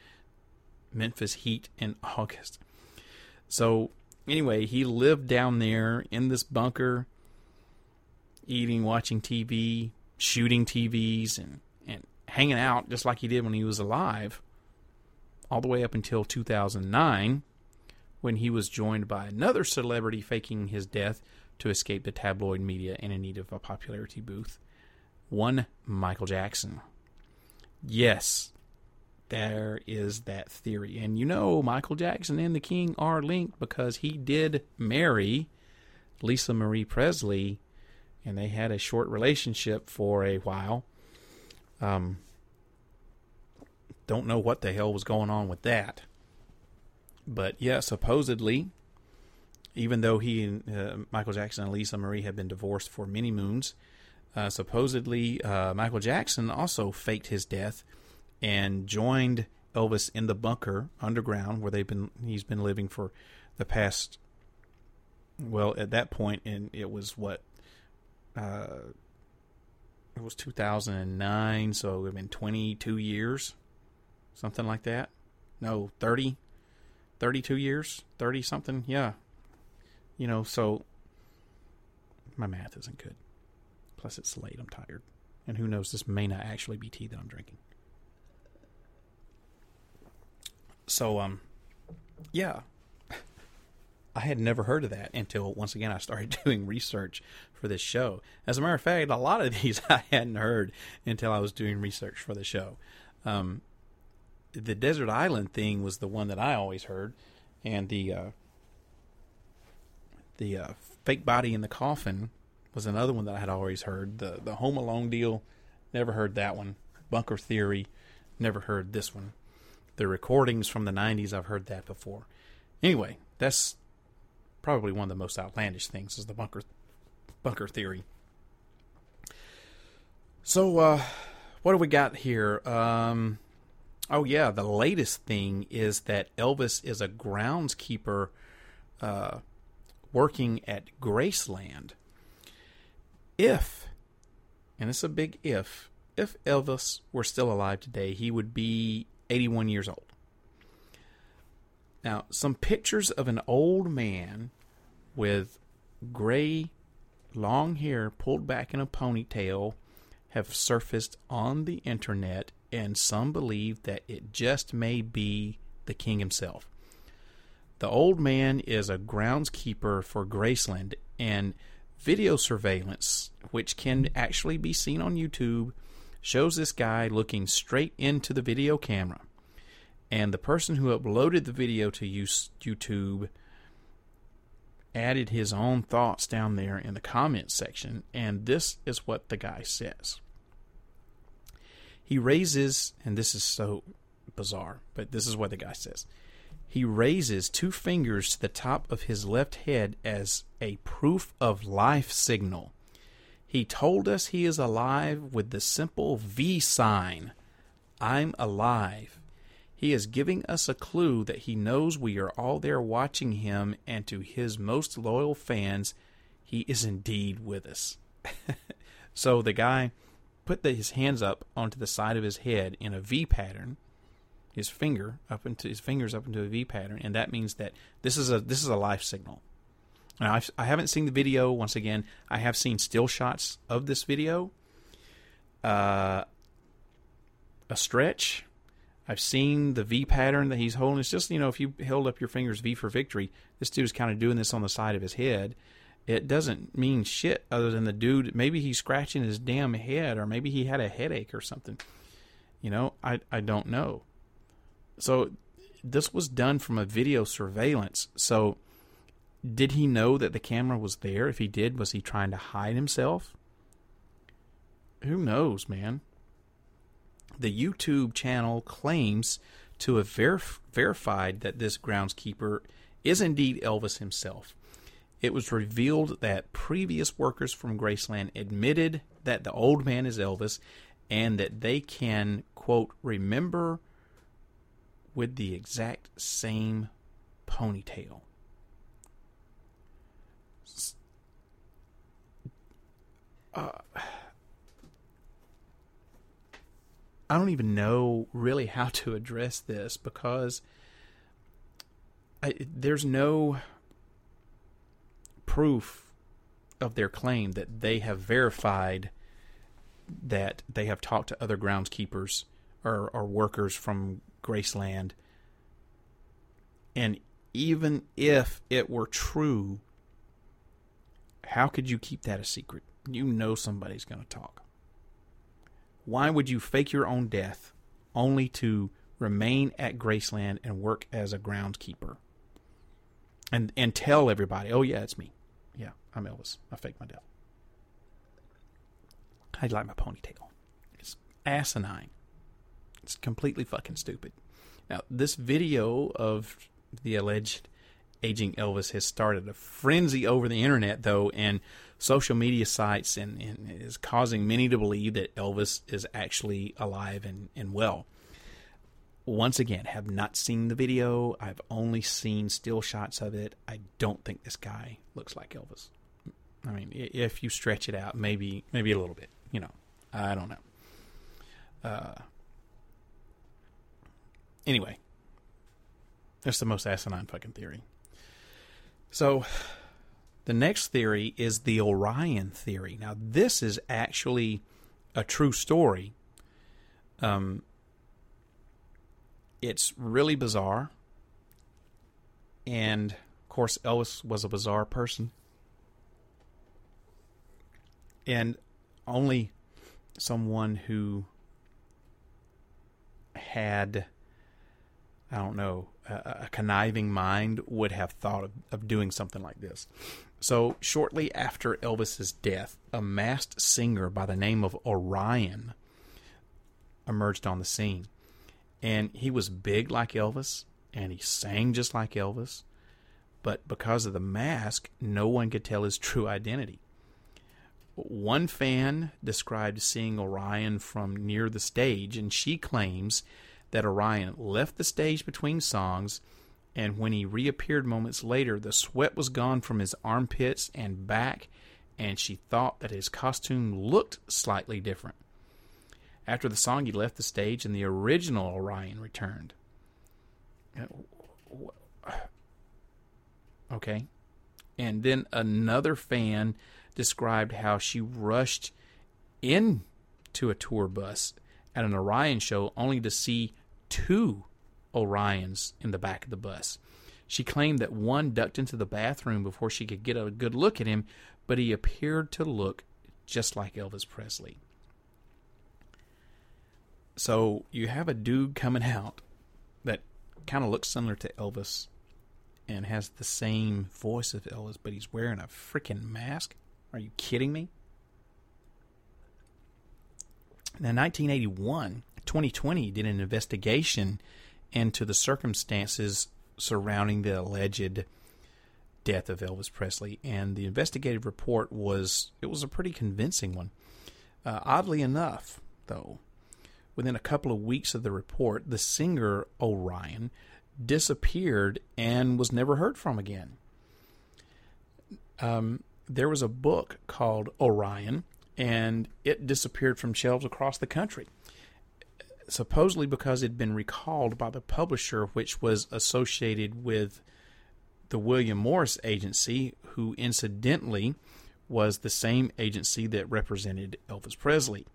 Memphis heat in August. So anyway, he lived down there in this bunker eating, watching TV, shooting TVs, and hanging out just like he did when he was alive, all the way up until 2009, when he was joined by another celebrity faking his death to escape the tabloid media and in need of a popularity booth. One Michael Jackson. Yes, there is that theory. And you know, Michael Jackson and the King are linked because he did marry Lisa Marie Presley and they had a short relationship for a while. Um, don't know what the hell was going on with that. But yeah, supposedly, even though he and uh, Michael Jackson and Lisa Marie had been divorced for many moons, uh, supposedly uh, Michael Jackson also faked his death and joined Elvis in the bunker underground where they've been he's been living for the past well at that point and it was what uh it was 2009 so it would have been 22 years something like that. No 30 32 years 30 something yeah. You know so my math isn't good. Plus it's late i'm tired. And who knows this may not actually be tea that i'm drinking. So um yeah I had never heard of that until once again I started doing research for this show. As a matter of fact, a lot of these I hadn't heard until I was doing research for the show. Um, the desert island thing was the one that I always heard, and the uh, the uh, fake body in the coffin was another one that I had always heard. The the Home Alone deal, never heard that one. Bunker Theory, never heard this one. The recordings from the '90s, I've heard that before. Anyway, that's probably one of the most outlandish things is the bunker bunker theory. So uh, what do we got here? Um, oh yeah, the latest thing is that Elvis is a groundskeeper uh, working at Graceland. If, and it's a big if, if Elvis were still alive today, he would be 81 years old. Now, some pictures of an old man with gray, long hair pulled back in a ponytail have surfaced on the internet, and some believe that it just may be the king himself. The old man is a groundskeeper for Graceland, and video surveillance, which can actually be seen on YouTube, shows this guy looking straight into the video camera and the person who uploaded the video to YouTube added his own thoughts down there in the comments section, and this is what the guy says. He raises, and this is so bizarre, but this is what the guy says. He raises two fingers to the top of his left head as a proof of life signal. He told us he is alive with the simple V sign I'm alive. He is giving us a clue that he knows we are all there watching him, and to his most loyal fans, he is indeed with us. so the guy put the, his hands up onto the side of his head in a V pattern, his finger up into his fingers up into a V pattern, and that means that this is a this is a life signal. Now I've, I have not seen the video. Once again, I have seen still shots of this video. Uh, a stretch I've seen the V pattern that he's holding. It's just, you know, if you held up your fingers V for victory, this dude's kind of doing this on the side of his head. It doesn't mean shit other than the dude, maybe he's scratching his damn head or maybe he had a headache or something. You know, I, I don't know. So this was done from a video surveillance. So did he know that the camera was there? If he did, was he trying to hide himself? Who knows, man? The YouTube channel claims to have verif- verified that this groundskeeper is indeed Elvis himself. It was revealed that previous workers from Graceland admitted that the old man is Elvis and that they can, quote, remember with the exact same ponytail. Uh, I don't even know really how to address this because I, there's no proof of their claim that they have verified that they have talked to other groundskeepers or, or workers from Graceland. And even if it were true, how could you keep that a secret? You know somebody's going to talk. Why would you fake your own death only to remain at Graceland and work as a groundskeeper? And and tell everybody, oh yeah, it's me. Yeah, I'm Elvis. I faked my death. I like my ponytail. It's asinine. It's completely fucking stupid. Now, this video of the alleged aging Elvis has started a frenzy over the internet, though, and social media sites, and, and is causing many to believe that Elvis is actually alive and, and well. Once again, have not seen the video. I've only seen still shots of it. I don't think this guy looks like Elvis. I mean, if you stretch it out, maybe maybe a little bit. You know, I don't know. Uh, anyway, that's the most asinine fucking theory. So, the next theory is the Orion theory. Now, this is actually a true story. Um, it's really bizarre, and of course, Elvis was a bizarre person, and only someone who had I don't know, a, conniving mind would have thought of, of doing something like this. So, shortly after Elvis's death, a masked singer by the name of Orion emerged on the scene. And he was big like Elvis, and he sang just like Elvis. But because of the mask, no one could tell his true identity. One fan described seeing Orion from near the stage, and she claims that Orion left the stage between songs, and when he reappeared moments later, the sweat was gone from his armpits and back, and she thought that his costume looked slightly different. After the song, he left the stage, and the original Orion returned. Uh, okay. And then another fan described how she rushed into a tour bus at an Orion show only to see two Orions in the back of the bus. She claimed that one ducked into the bathroom before she could get a good look at him, but he appeared to look just like Elvis Presley. So you have a dude coming out that kind of looks similar to Elvis and has the same voice of Elvis, but he's wearing a freaking mask. Are you kidding me? Now, 1981, 20/20 did an investigation into the circumstances surrounding the alleged death of Elvis Presley, and the investigative report was it was a pretty convincing one. Uh, oddly enough, though, within a couple of weeks of the report, the singer Orion disappeared and was never heard from again. Um, there was a book called Orion, and it disappeared from shelves across the country. Supposedly because it had been recalled by the publisher, which was associated with the William Morris Agency, who incidentally was the same agency that represented Elvis Presley.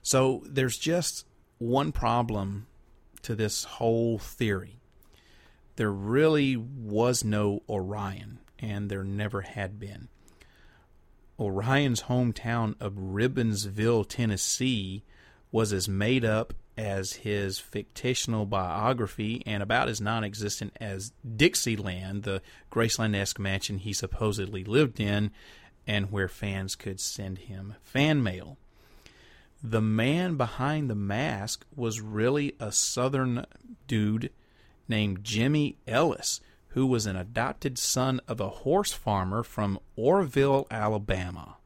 So there's just one problem to this whole theory. There really was no Orion, and there never had been. Orion's hometown of Ribbonsville, Tennessee, was as made up as his fictional biography and about as non existent as Dixieland, the Graceland esque mansion he supposedly lived in, and where fans could send him fan mail. The man behind the mask was really a southern dude named Jimmy Ellis, who was an adopted son of a horse farmer from Orrville, Alabama.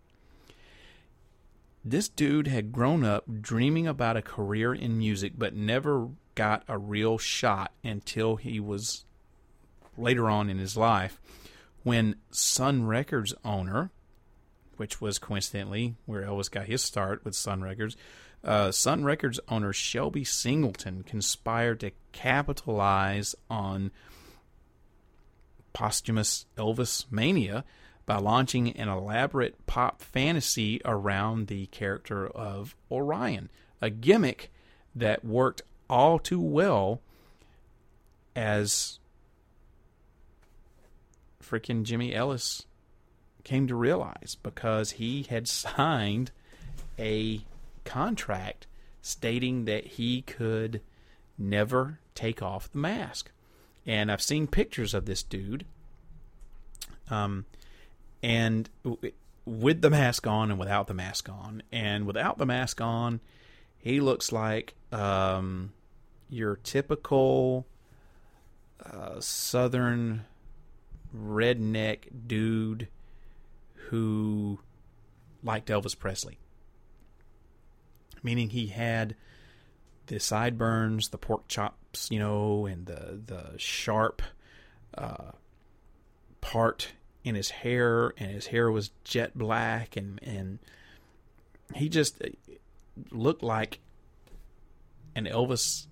This dude had grown up dreaming about a career in music, but never got a real shot until he was later on in his life when Sun Records owner, which was coincidentally where Elvis got his start with Sun Records, uh, Sun Records owner Shelby Singleton conspired to capitalize on posthumous Elvis mania by launching an elaborate pop fantasy around the character of Orion, a gimmick that worked all too well as freaking Jimmy Ellis came to realize because he had signed a contract stating that he could never take off the mask. And I've seen pictures of this dude. Um, and with the mask on and without the mask on. And without the mask on, He looks like um, your typical uh, southern redneck dude who liked Elvis Presley. Meaning he had the sideburns, the pork chops, you know, and the the sharp uh, part in his hair, and his hair was jet black, and and he just uh, looked like an Elvis,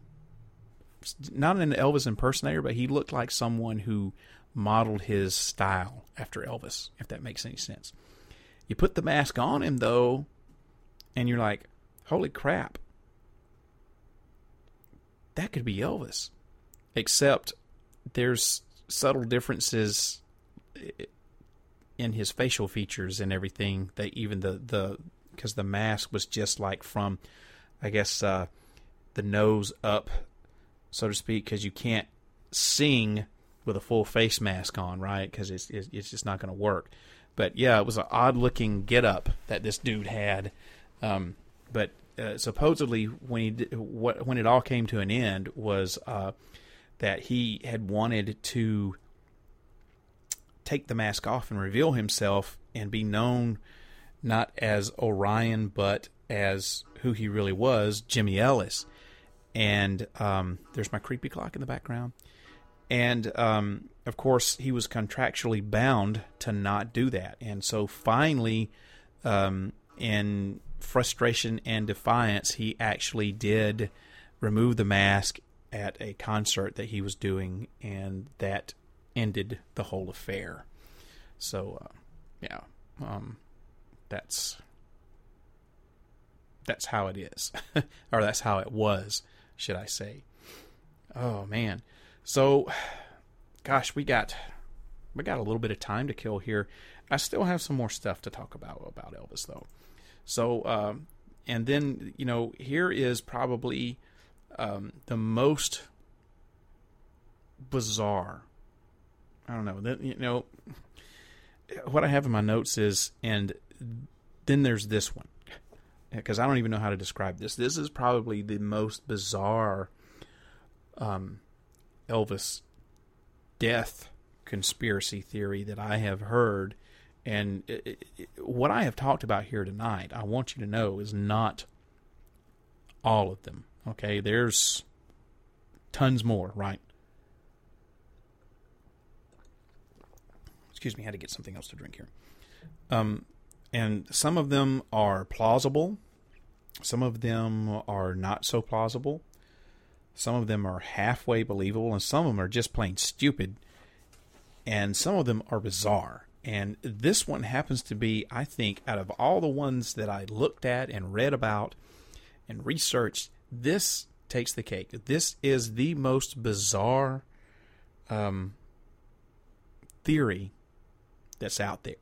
not an Elvis impersonator, but he looked like someone who modeled his style after Elvis, if that makes any sense. You put the mask on him though, and you're like, holy crap, that could be Elvis. Except there's subtle differences in his facial features and everything. That even the the because the mask was just like from, I guess, uh, the nose up, so to speak, because you can't sing with a full face mask on, right? Because it's it's just not going to work. But yeah, it was an odd looking get up that this dude had. Um, but uh, supposedly, when he did, what when it all came to an end was uh, that he had wanted to take the mask off and reveal himself and be known not as Orion but as who he really was, Jimmy Ellis. And um, there's my creepy clock in the background. And um, of course, he was contractually bound to not do that. And so finally, um, in frustration and defiance, he actually did remove the mask at a concert that he was doing, and that ended the whole affair. So, uh, yeah, um, that's that's how it is, or that's how it was, should I say? Oh man, so gosh, we got we got a little bit of time to kill here. I still have some more stuff to talk about about Elvis though. So, um, and then you know, here is probably um, the most bizarre. I don't know that you know what I have in my notes is, and then there's this one because I don't even know how to describe this. This is probably the most bizarre um, Elvis death conspiracy theory that I have heard. And it, it, what I have talked about here tonight, I want you to know, is not all of them. Okay, there's tons more, right? Excuse me, I had to get something else to drink here. Um, and some of them are plausible, some of them are not so plausible, some of them are halfway believable, and some of them are just plain stupid, and some of them are bizarre. And this one happens to be, I think, out of all the ones that I looked at and read about and researched, this takes the cake. This is the most bizarre um, theory that's out there.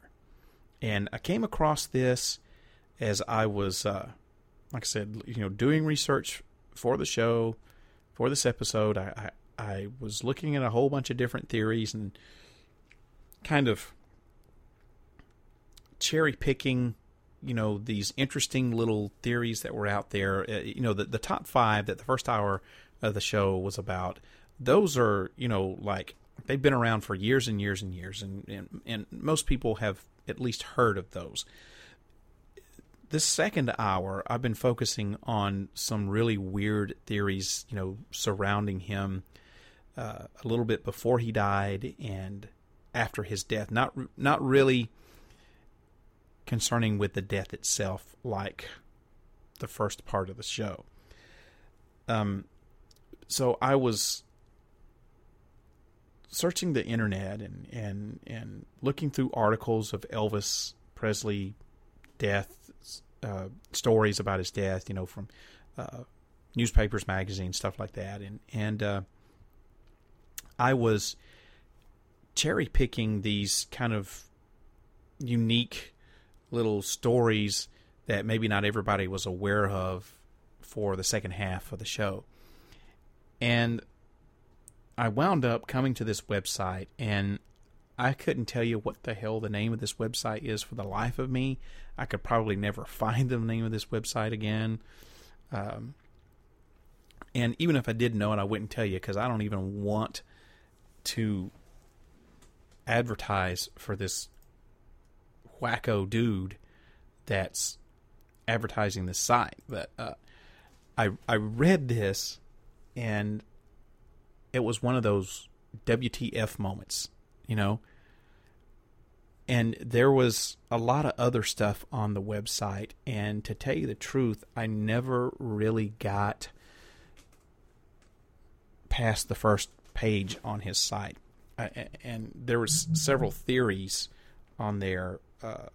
And I came across this as I was, uh, like I said, you know, doing research for the show, for this episode. I, I, I was looking at a whole bunch of different theories and kind of cherry picking you know these interesting little theories that were out there uh, you know the the top 5 that the first hour of the show was about those are you know like they've been around for years and years and years and and, and most people have at least heard of those this second hour I've been focusing on some really weird theories you know surrounding him uh, a little bit before he died and after his death not not really concerning with the death itself, like the first part of the show. Um, so I was searching the internet and and and looking through articles of Elvis Presley death uh, stories about his death, you know, from uh, newspapers, magazines, stuff like that, and and uh, I was cherry picking these kind of unique little stories that maybe not everybody was aware of for the second half of the show. And I wound up coming to this website, and I couldn't tell you what the hell the name of this website is for the life of me. I could probably never find the name of this website again. Um, and even if I did know it, I wouldn't tell you because I don't even want to advertise for this wacko dude that's advertising this site. But uh, I I read this, and it was one of those WTF moments, you know. And there was a lot of other stuff on the website, and to tell you the truth, I never really got past the first page on his site. And there was several theories on there uh,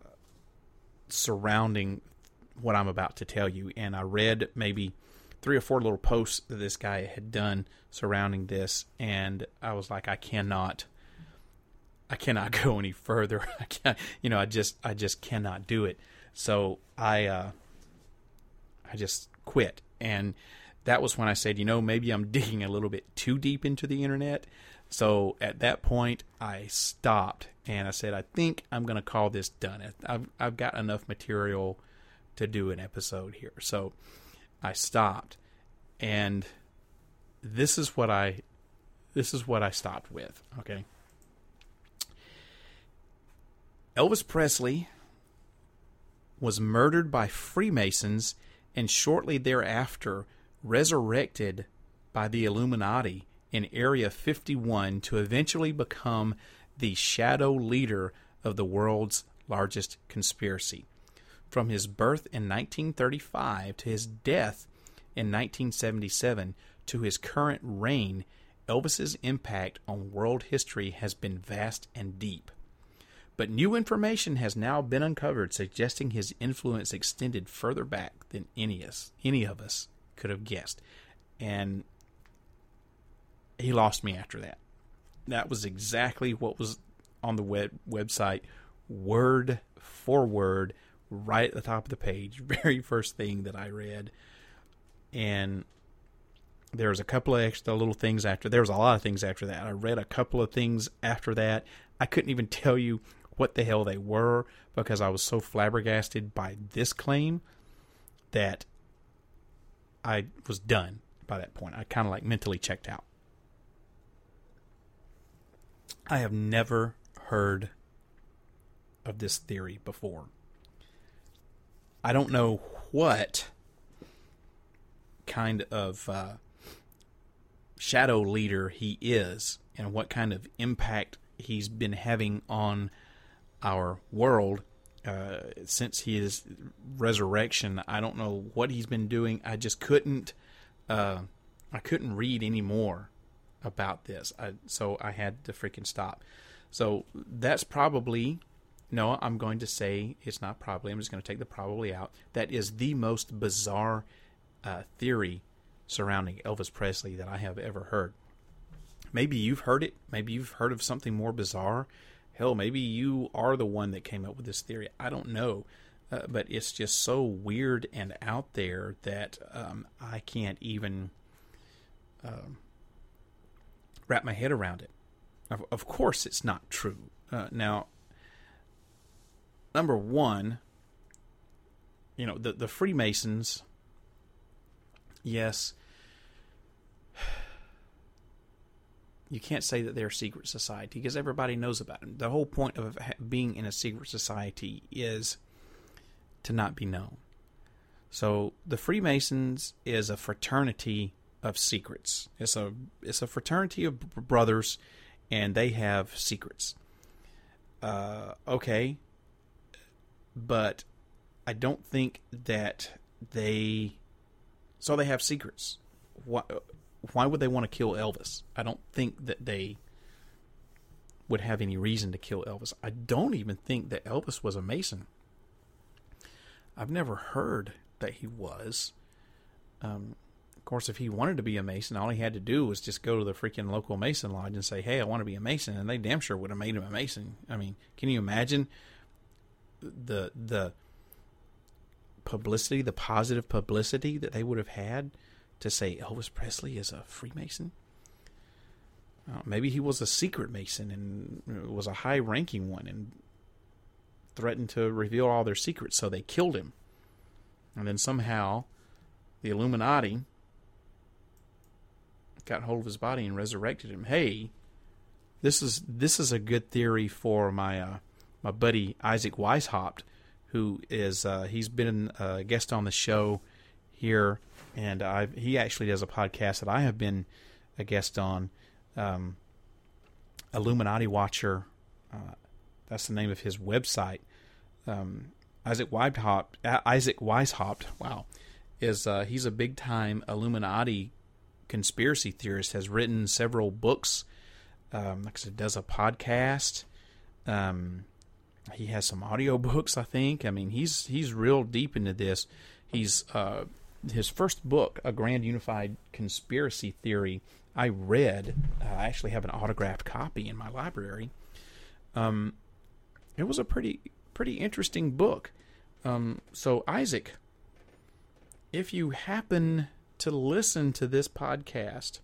surrounding what I'm about to tell you, and I read maybe three or four little posts that this guy had done surrounding this, and I was like, I cannot, I cannot go any further. I can't, you know, I just, I just cannot do it. So I, uh, I just quit, and that was when I said, you know, maybe I'm digging a little bit too deep into the internet. So at that point, I stopped and I said, I think I'm going to call this done. I've, I've got enough material to do an episode here. So I stopped and this is what I this is what I stopped with, okay? Elvis Presley was murdered by Freemasons and shortly thereafter resurrected by the Illuminati in Area 51 to eventually become the shadow leader of the world's largest conspiracy. From his birth in 1935 to his death in 1977 to his current reign, Elvis's impact on world history has been vast and deep. But new information has now been uncovered suggesting his influence extended further back than any, us, any of us could have guessed. And he lost me after that. That was exactly what was on the web website, word for word, right at the top of the page, very first thing that I read. And there was a couple of extra little things after. There was a lot of things after that. I read a couple of things after that. I couldn't even tell you what the hell they were because I was so flabbergasted by this claim that I was done by that point. I kind of like mentally checked out. I have never heard of this theory before. I don't know what kind of uh, shadow leader he is and what kind of impact he's been having on our world uh, since his resurrection. I don't know what he's been doing. I just couldn't. Uh, I couldn't read any more about this. I, so I had to freaking stop. So that's probably no. I'm going to say it's not probably. I'm just going to take the probably out. That is the most bizarre uh, theory surrounding Elvis Presley that I have ever heard. Maybe you've heard it. Maybe you've heard of something more bizarre. Hell, maybe you are the one that came up with this theory. I don't know. Uh, but it's just so weird and out there that um, I can't even um, wrap my head around it. Of, of course, it's not true. Uh, now, number one, you know, the, the Freemasons, yes, you can't say that they're a secret society because everybody knows about them. The whole point of being in a secret society is to not be known. So the Freemasons is a fraternity of secrets. It's a it's a fraternity of brothers, and they have secrets. Uh, okay, but I don't think that they. So they have secrets. Why? Why would they want to kill Elvis? I don't think that they would have any reason to kill Elvis. I don't even think that Elvis was a Mason. I've never heard that he was. Um, of course, if he wanted to be a Mason, all he had to do was just go to the freaking local Mason lodge and say, "Hey, I want to be a Mason," and they damn sure would have made him a Mason. I mean, can you imagine the the publicity, the positive publicity that they would have had to say Elvis Presley is a Freemason? Uh, maybe he was a secret Mason and was a high ranking one and threatened to reveal all their secrets, so they killed him. And then somehow the Illuminati got hold of his body and resurrected him. Hey, this is this is a good theory for my uh, my buddy Isaac Weishaupt, who is uh, he's been a guest on the show here, and I he actually does a podcast that I have been a guest on, um, Illuminati Watcher. Uh, that's the name of his website. Um, Isaac Weishaupt, uh, Isaac Weishaupt, wow, is uh, he's a big time Illuminati conspiracy theorist. Has written several books. Um, like I said, does a podcast. Um, he has some audio books, I think. I mean, he's he's real deep into this. He's uh, his first book, A Grand Unified Conspiracy Theory. I read. Uh, I actually have an autographed copy in my library. Um, it was a pretty pretty interesting book. Um, so Isaac, if you happen to listen to this podcast,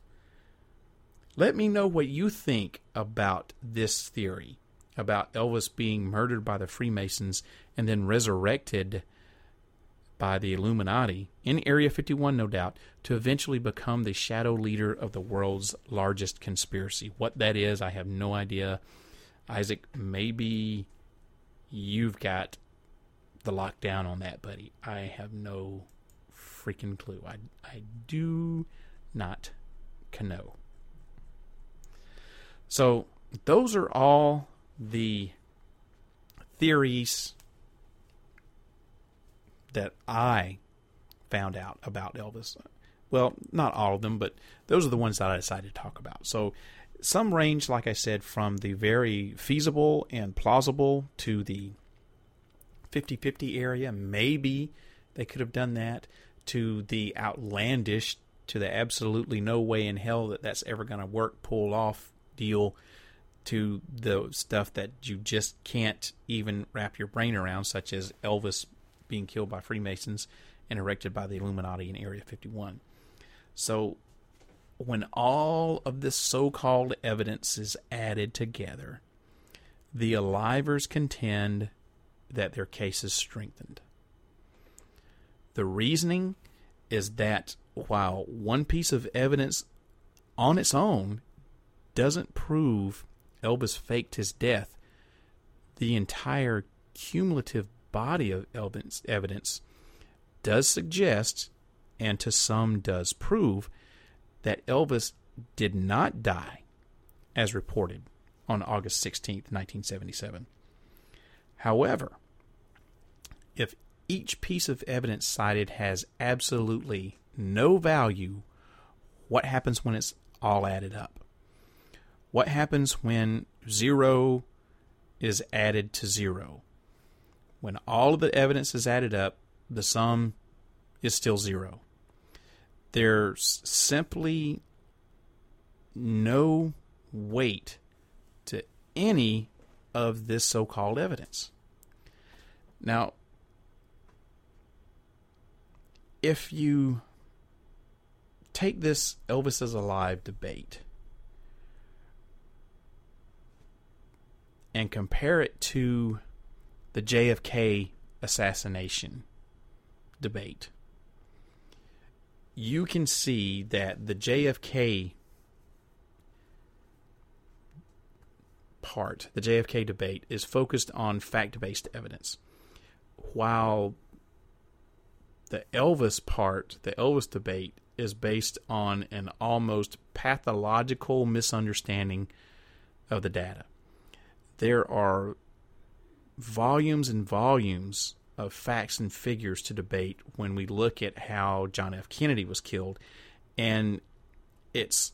let me know what you think about this theory about Elvis being murdered by the Freemasons and then resurrected by the Illuminati in Area 51, no doubt, to eventually become the shadow leader of the world's largest conspiracy. What that is, I have no idea. Isaac, maybe you've got the lockdown on that, buddy. I have no freaking clue. I, I do not know. So, those are all the theories that I found out about Elvis. Well, not all of them, but those are the ones that I decided to talk about. So, some range, like I said, from the very feasible and plausible to the 50 50 area. Maybe they could have done that to the outlandish, to the absolutely no way in hell that that's ever going to work, pull off deal, to the stuff that you just can't even wrap your brain around, such as Elvis being killed by Freemasons and erected by the Illuminati in Area 51. So, when all of this so called evidence is added together, the Alivers contend that their case is strengthened. The reasoning is that while one piece of evidence on its own doesn't prove Elvis faked his death, the entire cumulative body of evidence, does suggest, and to some does prove, that Elvis did not die as reported on August 16th, 1977. However, if each piece of evidence cited has absolutely no value, what happens when it's all added up? What happens when zero is added to zero? When all of the evidence is added up, the sum is still zero. There's simply no weight to any of this so called evidence. Now, if you take this Elvis is alive debate and compare it to the JFK assassination debate, you can see that the JFK part, the JFK debate, is focused on fact based evidence, while the Elvis part, the Elvis debate, is based on an almost pathological misunderstanding of the data. There are volumes and volumes of facts and figures to debate when we look at how John F. Kennedy was killed, and it's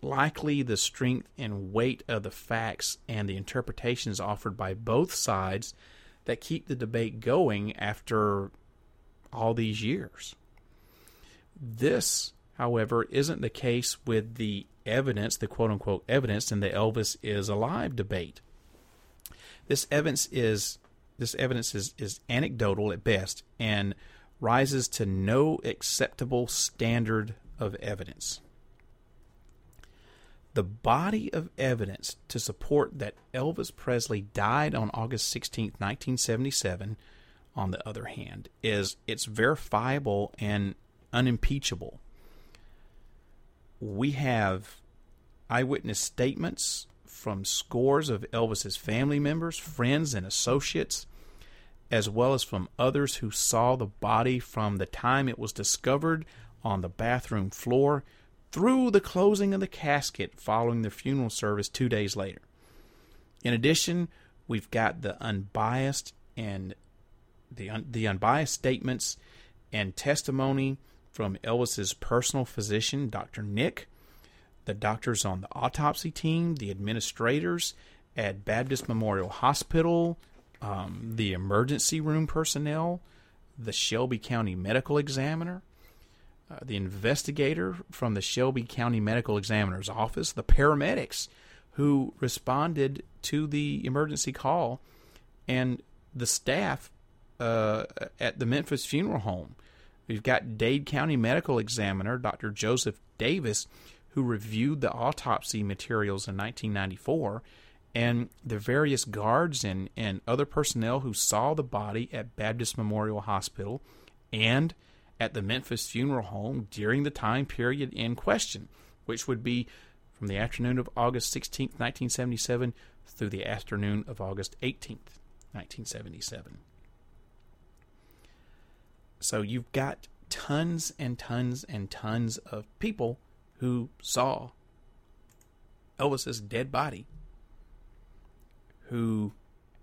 likely the strength and weight of the facts and the interpretations offered by both sides that keep the debate going after all these years. This, however, isn't the case with the evidence, the quote unquote evidence in the Elvis is alive debate. This evidence is this evidence is, is anecdotal at best and rises to no acceptable standard of evidence. The body of evidence to support that Elvis Presley died on August 16, 1977, on the other hand, is it's verifiable and unimpeachable. We have eyewitness statements from scores of Elvis's family members, friends, and associates, as well as from others who saw the body from the time it was discovered on the bathroom floor through the closing of the casket following the funeral service two days later. In addition, we've got the unbiased and the un, the unbiased statements and testimony from Elvis's personal physician, Dr. Nick, the doctors on the autopsy team, the administrators at Baptist Memorial Hospital, um, the emergency room personnel, the Shelby County Medical Examiner, uh, the investigator from the Shelby County Medical Examiner's office, the paramedics who responded to the emergency call, and the staff uh, at the Memphis Funeral Home. We've got Dade County Medical Examiner Dr. Joseph Davis, who reviewed the autopsy materials in 1994, and the various guards and, and other personnel who saw the body at Baptist Memorial Hospital and at the Memphis Funeral Home during the time period in question, which would be from the afternoon of August 16, 1977, through the afternoon of August 18, 1977. So you've got tons and tons and tons of people who saw Elvis's dead body, who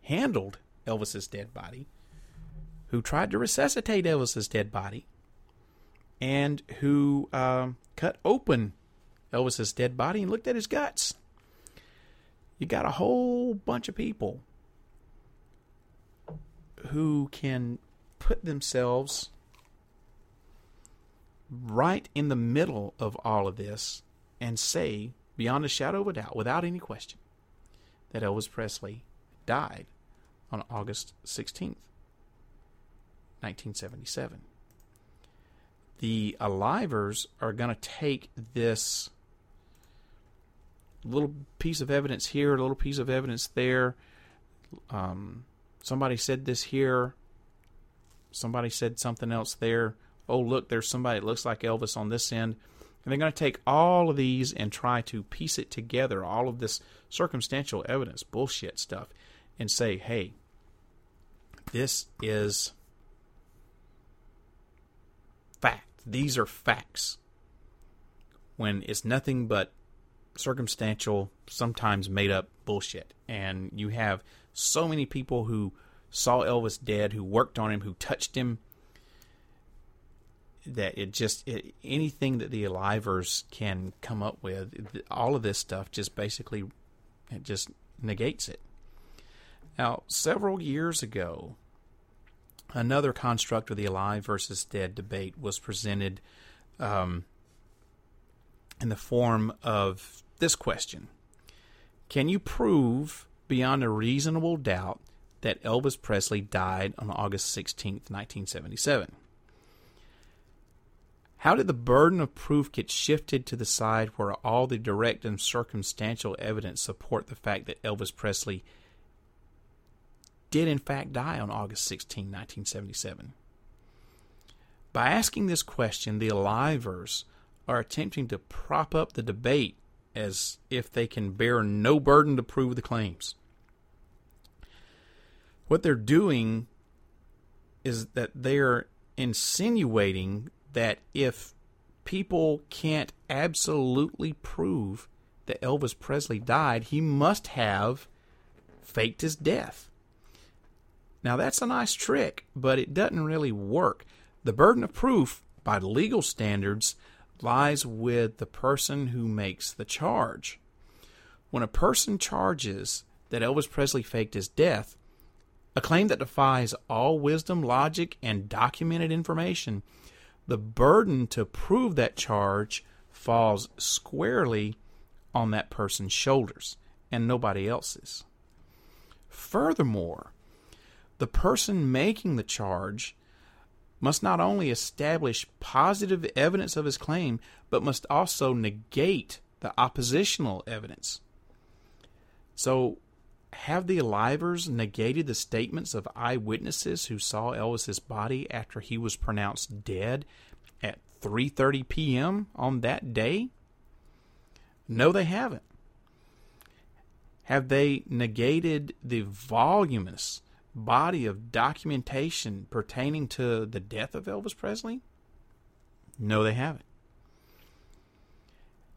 handled Elvis's dead body, who tried to resuscitate Elvis's dead body, and who um, cut open Elvis's dead body and looked at his guts. You got a whole bunch of people who can put themselves right in the middle of all of this and say, beyond a shadow of a doubt, without any question, that Elvis Presley died on August 16th, 1977. The Alivers are going to take this little piece of evidence here, a little piece of evidence there. Um, somebody said this here. Somebody said something else there. Oh, look, there's somebody that looks like Elvis on this end. And they're going to take all of these and try to piece it together, all of this circumstantial evidence, bullshit stuff, and say, hey, this is fact. These are facts. When it's nothing but circumstantial, sometimes made up bullshit. And you have so many people who saw Elvis dead, who worked on him, who touched him, that it just it, anything that the Alivers can come up with, all of this stuff just basically it just negates it. Now, several years ago, another construct of the alive versus dead debate was presented um, in the form of this question Can you prove beyond a reasonable doubt that Elvis Presley died on August 16th, 1977? How did the burden of proof get shifted to the side where all the direct and circumstantial evidence support the fact that Elvis Presley did in fact die on August 16, 1977? By asking this question, the Alivers are attempting to prop up the debate as if they can bear no burden to prove the claims. What they're doing is that they're insinuating that if people can't absolutely prove that Elvis Presley died, he must have faked his death. Now, that's a nice trick, but it doesn't really work. The burden of proof, by legal standards, lies with the person who makes the charge. When a person charges that Elvis Presley faked his death, a claim that defies all wisdom, logic, and documented information, the burden to prove that charge falls squarely on that person's shoulders and nobody else's. Furthermore, the person making the charge must not only establish positive evidence of his claim, but must also negate the oppositional evidence. So, have the Alivers negated the statements of eyewitnesses who saw Elvis's body after he was pronounced dead at 3:30 p.m. on that day? No, they haven't. Have they negated the voluminous body of documentation pertaining to the death of Elvis Presley? No, they haven't.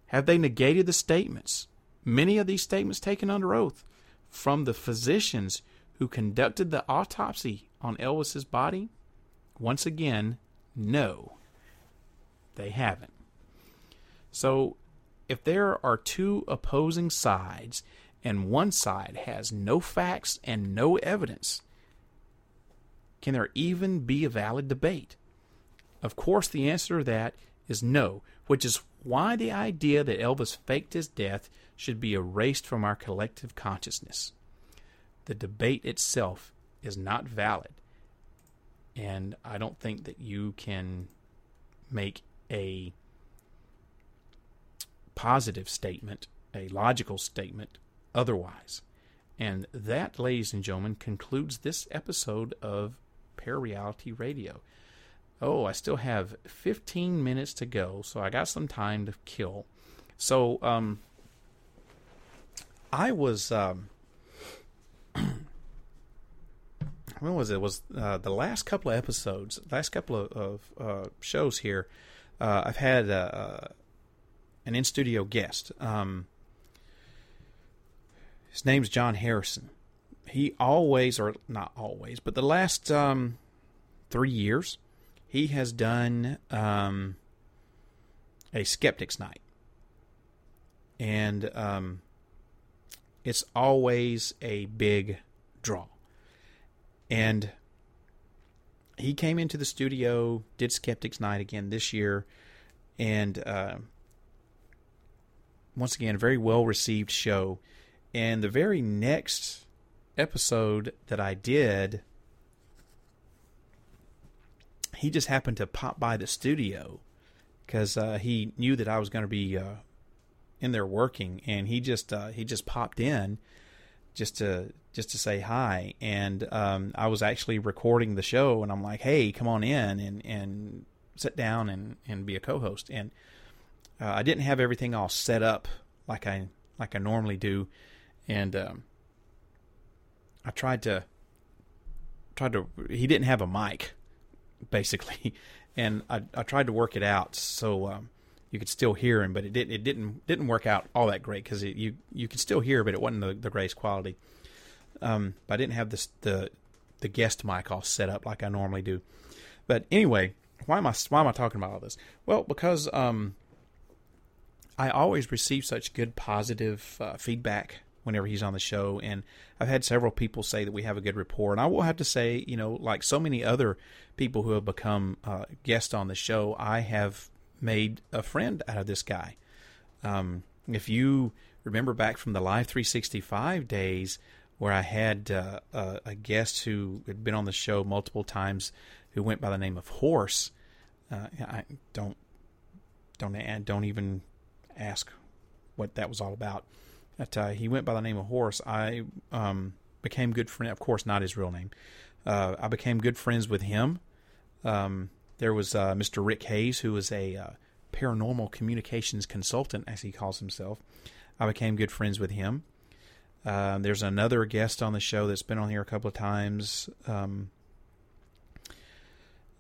Have they negated the statements, many of these statements taken under oath, from the physicians who conducted the autopsy on Elvis's body? Once again, no, they haven't. So, if there are two opposing sides and one side has no facts and no evidence, can there even be a valid debate? Of course, the answer to that is no, which is why the idea that Elvis faked his death should be erased from our collective consciousness. The debate itself is not valid, and I don't think that you can make a positive statement, a logical statement, otherwise. And that, ladies and gentlemen, concludes this episode of Parareality Radio. Oh, I still have 15 minutes to go, so I got some time to kill. So, um, I was, um, when was it? it was uh, the last couple of episodes, last couple of, of uh, shows here? Uh, I've had uh, an in studio guest. Um, his name's John Harrison. He always, or not always, but the last um, three years, he has done um, a skeptics night, and um, it's always a big draw. And he came into the studio, did skeptics night again this year, and uh, once again, a very well received show. And the very next episode that I did, he just happened to pop by the studio because uh, he knew that I was going to be uh, in there working, and he just uh, he just popped in just to just to say hi. And um, I was actually recording the show, and I'm like, "Hey, come on in and and sit down and and be a co-host." And uh, I didn't have everything all set up like I like I normally do, and um, I tried to tried to. He didn't have a mic, basically, and I I tried to work it out so um, you could still hear him, but it didn't it didn't didn't work out all that great because you you could still hear, but it wasn't the, the greatest quality. Um, but I didn't have this the the guest mic all set up like I normally do. But anyway, why am I why am I talking about all this? Well, because um, I always receive such good positive uh, feedback whenever he's on the show, and I've had several people say that we have a good rapport. And I will have to say, you know, like so many other people who have become uh, guests on the show, I have made a friend out of this guy. Um, if you remember back from the Live 365 days, where I had uh, a, a guest who had been on the show multiple times, who went by the name of Horse. Uh, I don't don't don't even ask what that was all about. But uh, he went by the name of Horse. I um, became good friend. Of course, not his real name. Uh, I became good friends with him. Um, there was uh, Mr. Rick Hayes, who was a uh, paranormal communications consultant, as he calls himself. I became good friends with him. Uh, there's another guest on the show that's been on here a couple of times um,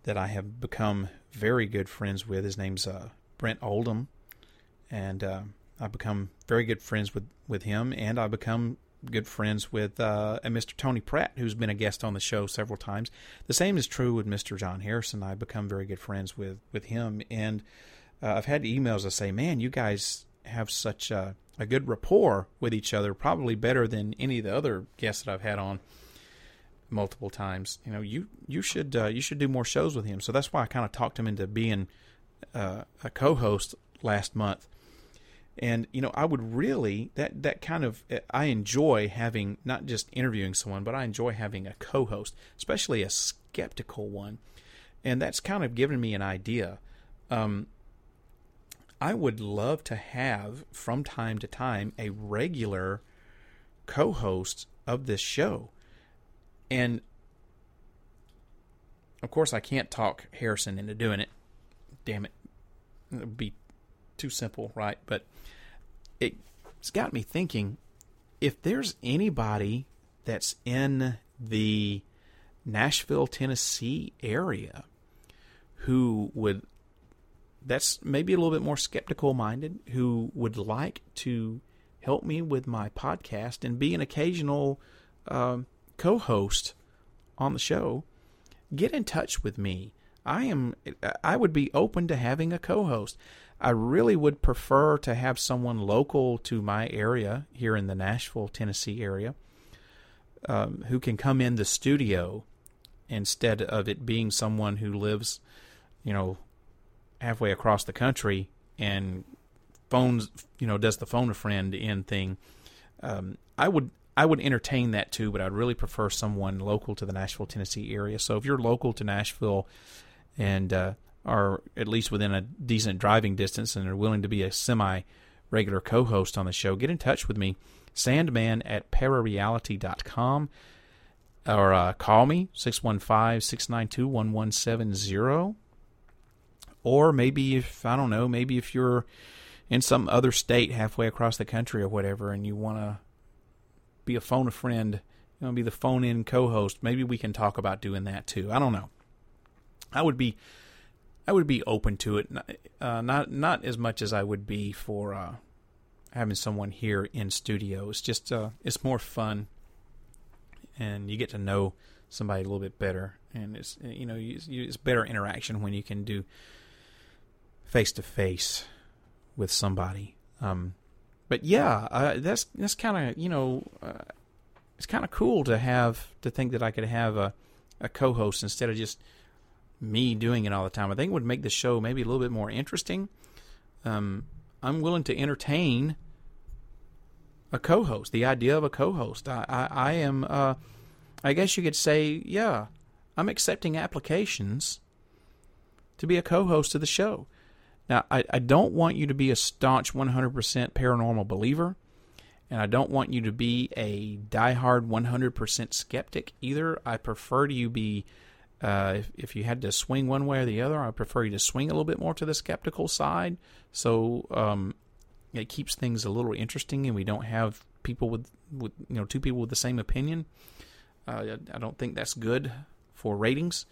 that I have become very good friends with. His name's uh, Brent Oldham and uh, I've become very good friends with, with him, and I've become good friends with uh, Mr. Tony Pratt, who's been a guest on the show several times. The same is true with Mr. John Harrison. I've become very good friends with with him, and uh, I've had emails that say, "Man, you guys have such a, a good rapport with each other, probably better than any of the other guests that I've had on." multiple times you know you you should uh, you should do more shows with him so that's why I kind of talked him into being uh, a co-host last month and you know i would really that that kind of i enjoy having not just interviewing someone but i enjoy having a co-host especially a skeptical one. And that's kind of given me an idea. Um, i would love to have from time to time a regular co-host of this show. And of course i can't talk harrison into doing it. Damn it. It'd be too simple, right? But it's got me thinking if there's anybody that's in the Nashville, Tennessee area who would that's maybe a little bit more skeptical minded who would like to help me with my podcast and be an occasional um, co-host on the show get in touch with me i am i would be open to having a co-host i really would prefer to have someone local to my area here in the nashville tennessee area um, who can come in the studio instead of it being someone who lives you know halfway across the country and phones, you know, does the phone a friend in thing. Um, I would I would entertain that too, but I'd really prefer someone local to the Nashville, Tennessee area. So if you're local to Nashville and uh, are at least within a decent driving distance and are willing to be a semi regular co host on the show, get in touch with me. Sandman at parareality.com or uh, call me 615 692 1170 or maybe if I don't know, maybe if you're in some other state halfway across the country or whatever, and you want to be a phone a friend, you know, be the phone in co-host, maybe we can talk about doing that too. I don't know. I would be, I would be open to it. Uh, not not as much as I would be for uh, having someone here in studio. It's just uh, it's more fun, and you get to know somebody a little bit better, and it's you know it's better interaction when you can do face to face with somebody. Um, but yeah, that's that's kind of you know, uh, it's kind of cool to have to think that I could have a a co-host instead of just me doing it all the time. I think would make the show maybe a little bit more interesting. Um, I'm willing to entertain a co-host. The idea of a co-host. I I, I am. Uh, I guess you could say, yeah, I'm accepting applications to be a co-host of the show. Now, I, I don't want you to be a staunch 100% paranormal believer, and I don't want you to be a diehard 100% skeptic either. I prefer you be, uh, if, if you had to swing one way or the other, I prefer you to swing a little bit more to the skeptical side. So um, it keeps things a little interesting, and we don't have people with, with you know, two people with the same opinion. Uh, I don't think that's good for ratings.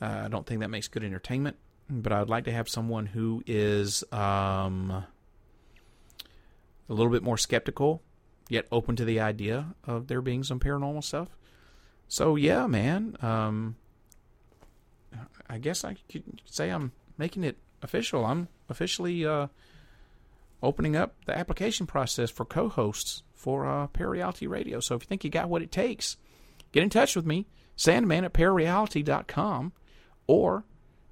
Uh, I don't think that makes good entertainment but I'd like to have someone who is um, a little bit more skeptical, yet open to the idea of there being some paranormal stuff. So yeah, man. Um, I guess I could say I'm making it official. I'm officially uh, opening up the application process for co-hosts for uh, Parareality Radio. So if you think you got what it takes, get in touch with me, Sandman at parareality.com, or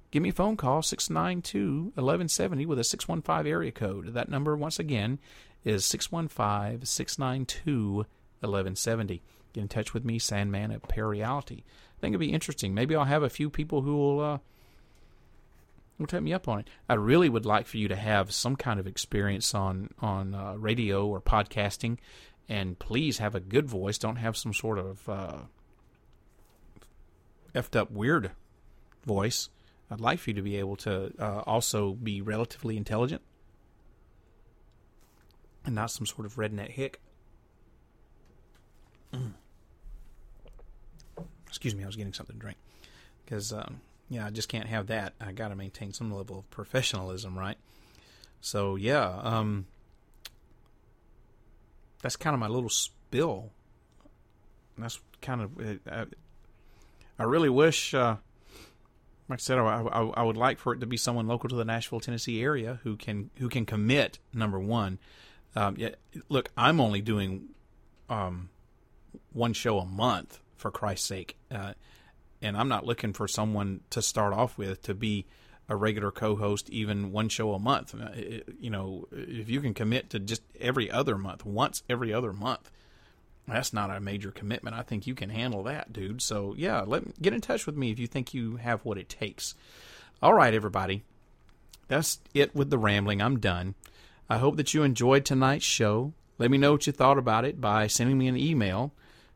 give me a phone call 692 1170 with a 615 area code. That number, once again, is 615 692 1170. Get in touch with me, Sandman at Parareality. I think it'd be interesting. Maybe I'll have a few people who will. Uh, will take me up on it. I really would like for you to have some kind of experience on on uh, radio or podcasting, and please have a good voice. Don't have some sort of uh, effed up weird voice. I'd like for you to be able to uh, also be relatively intelligent and not some sort of redneck hick. Mm. Excuse me, I was getting something to drink. Because, um, yeah, I just can't have that. I got to maintain some level of professionalism, right? So, yeah, um, that's kind of my little spill. That's kind of. I, I really wish. Uh, like I said, I, I, I, would like for it to be someone local to the Nashville, Tennessee area who can who can commit. Number one, um, yeah, look, I'm only doing um, one show a month for Christ's sake, uh, and I'm not looking for someone to start off with to be a regular co-host, even one show a month. Uh, you know, if you can commit to just every other month, once every other month, that's not a major commitment. I think you can handle that, dude. So yeah, let get in touch with me if you think you have what it takes. All right, everybody. That's it with the rambling. I'm done. I hope that you enjoyed tonight's show. Let me know what you thought about it by sending me an email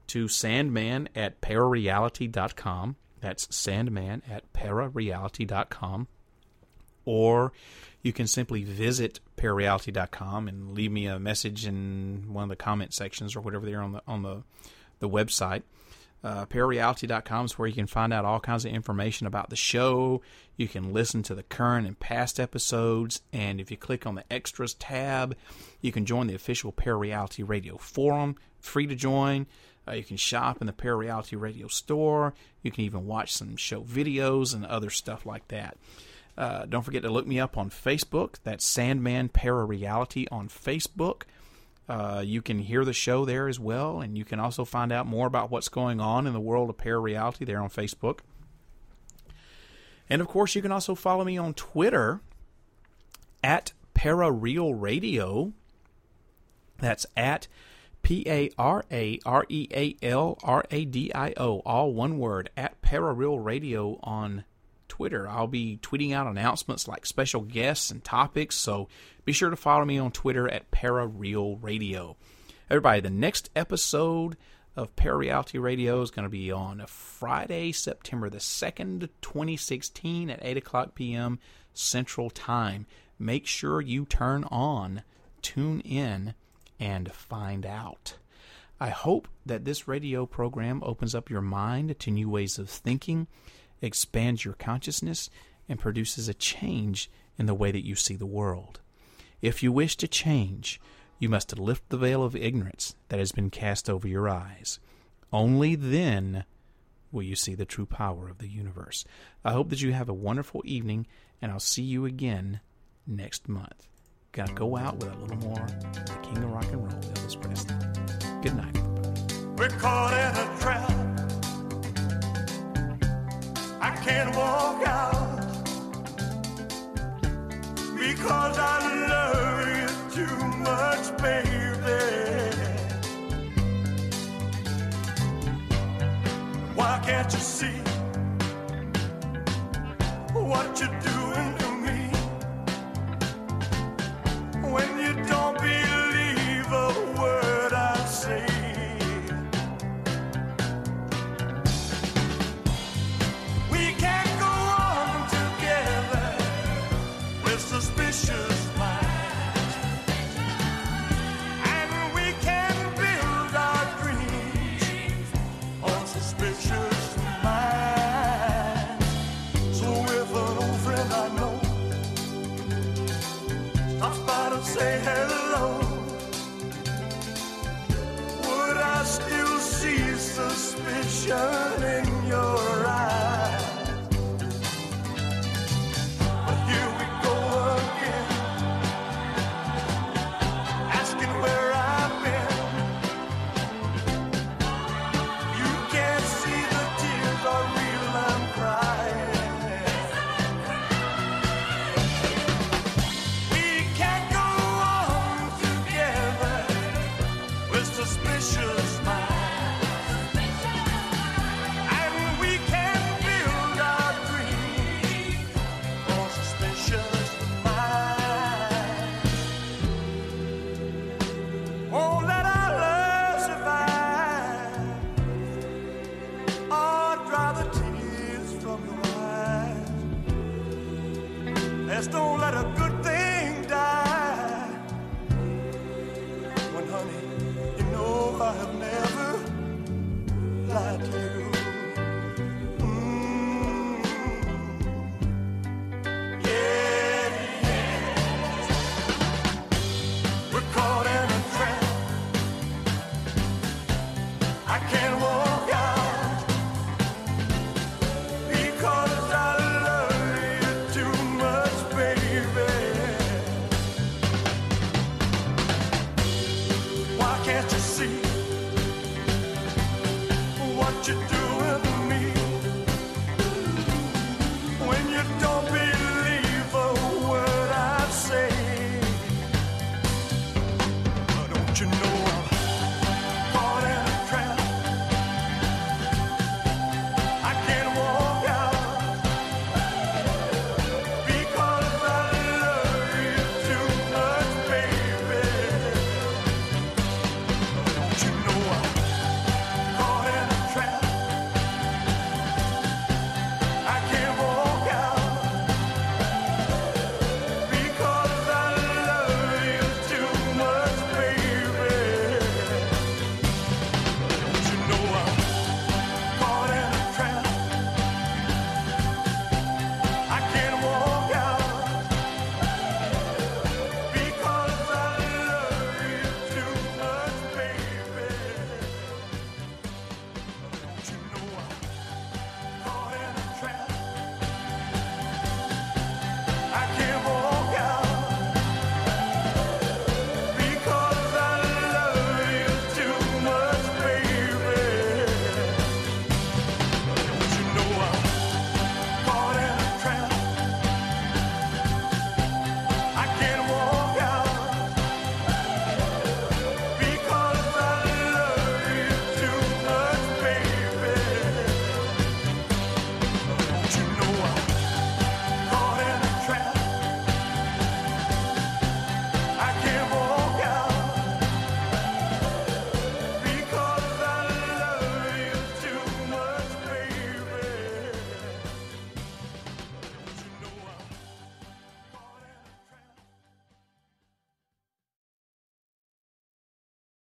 to sandman at parareality.com. That's sandman at parareality.com. or you can simply visit parareality.com and leave me a message in one of the comment sections or whatever there on the on the the website. Uh, parareality.com is where you can find out all kinds of information about the show. You can listen to the current and past episodes, and if you click on the extras tab, you can join the official Parareality Radio forum, free to join. Uh, you can shop in the Parareality Radio store. You can even watch some show videos and other stuff like that. Uh, don't forget to look me up on Facebook. That's Sandman Parareality on Facebook. Uh, you can hear the show there as well, and you can also find out more about what's going on in the world of parareality there on Facebook. And of course, you can also follow me on Twitter at Parareal Radio. That's at P A R A R E A L R A D I O, all one word, at Parareal Radio on Twitter. I'll be tweeting out announcements like special guests and topics, so be sure to follow me on Twitter at Parareal Radio. Everybody, the next episode of Parareality Radio is going to be on Friday, September the 2nd, 2016 at 8 o'clock p.m. Central Time. Make sure you turn on, tune in, and find out. I hope that this radio program opens up your mind to new ways of thinking, expands your consciousness, and produces a change in the way that you see the world. If you wish to change, you must lift the veil of ignorance that has been cast over your eyes. Only then will you see the true power of the universe. I hope that you have a wonderful evening, and I'll see you again next month. Gotta go out with a little more of the king of rock and roll, Elvis Presley. Good night, everybody. We're caught in a trap. I can't walk out because I love you too much, baby. Why can't you see what you're doing don't believe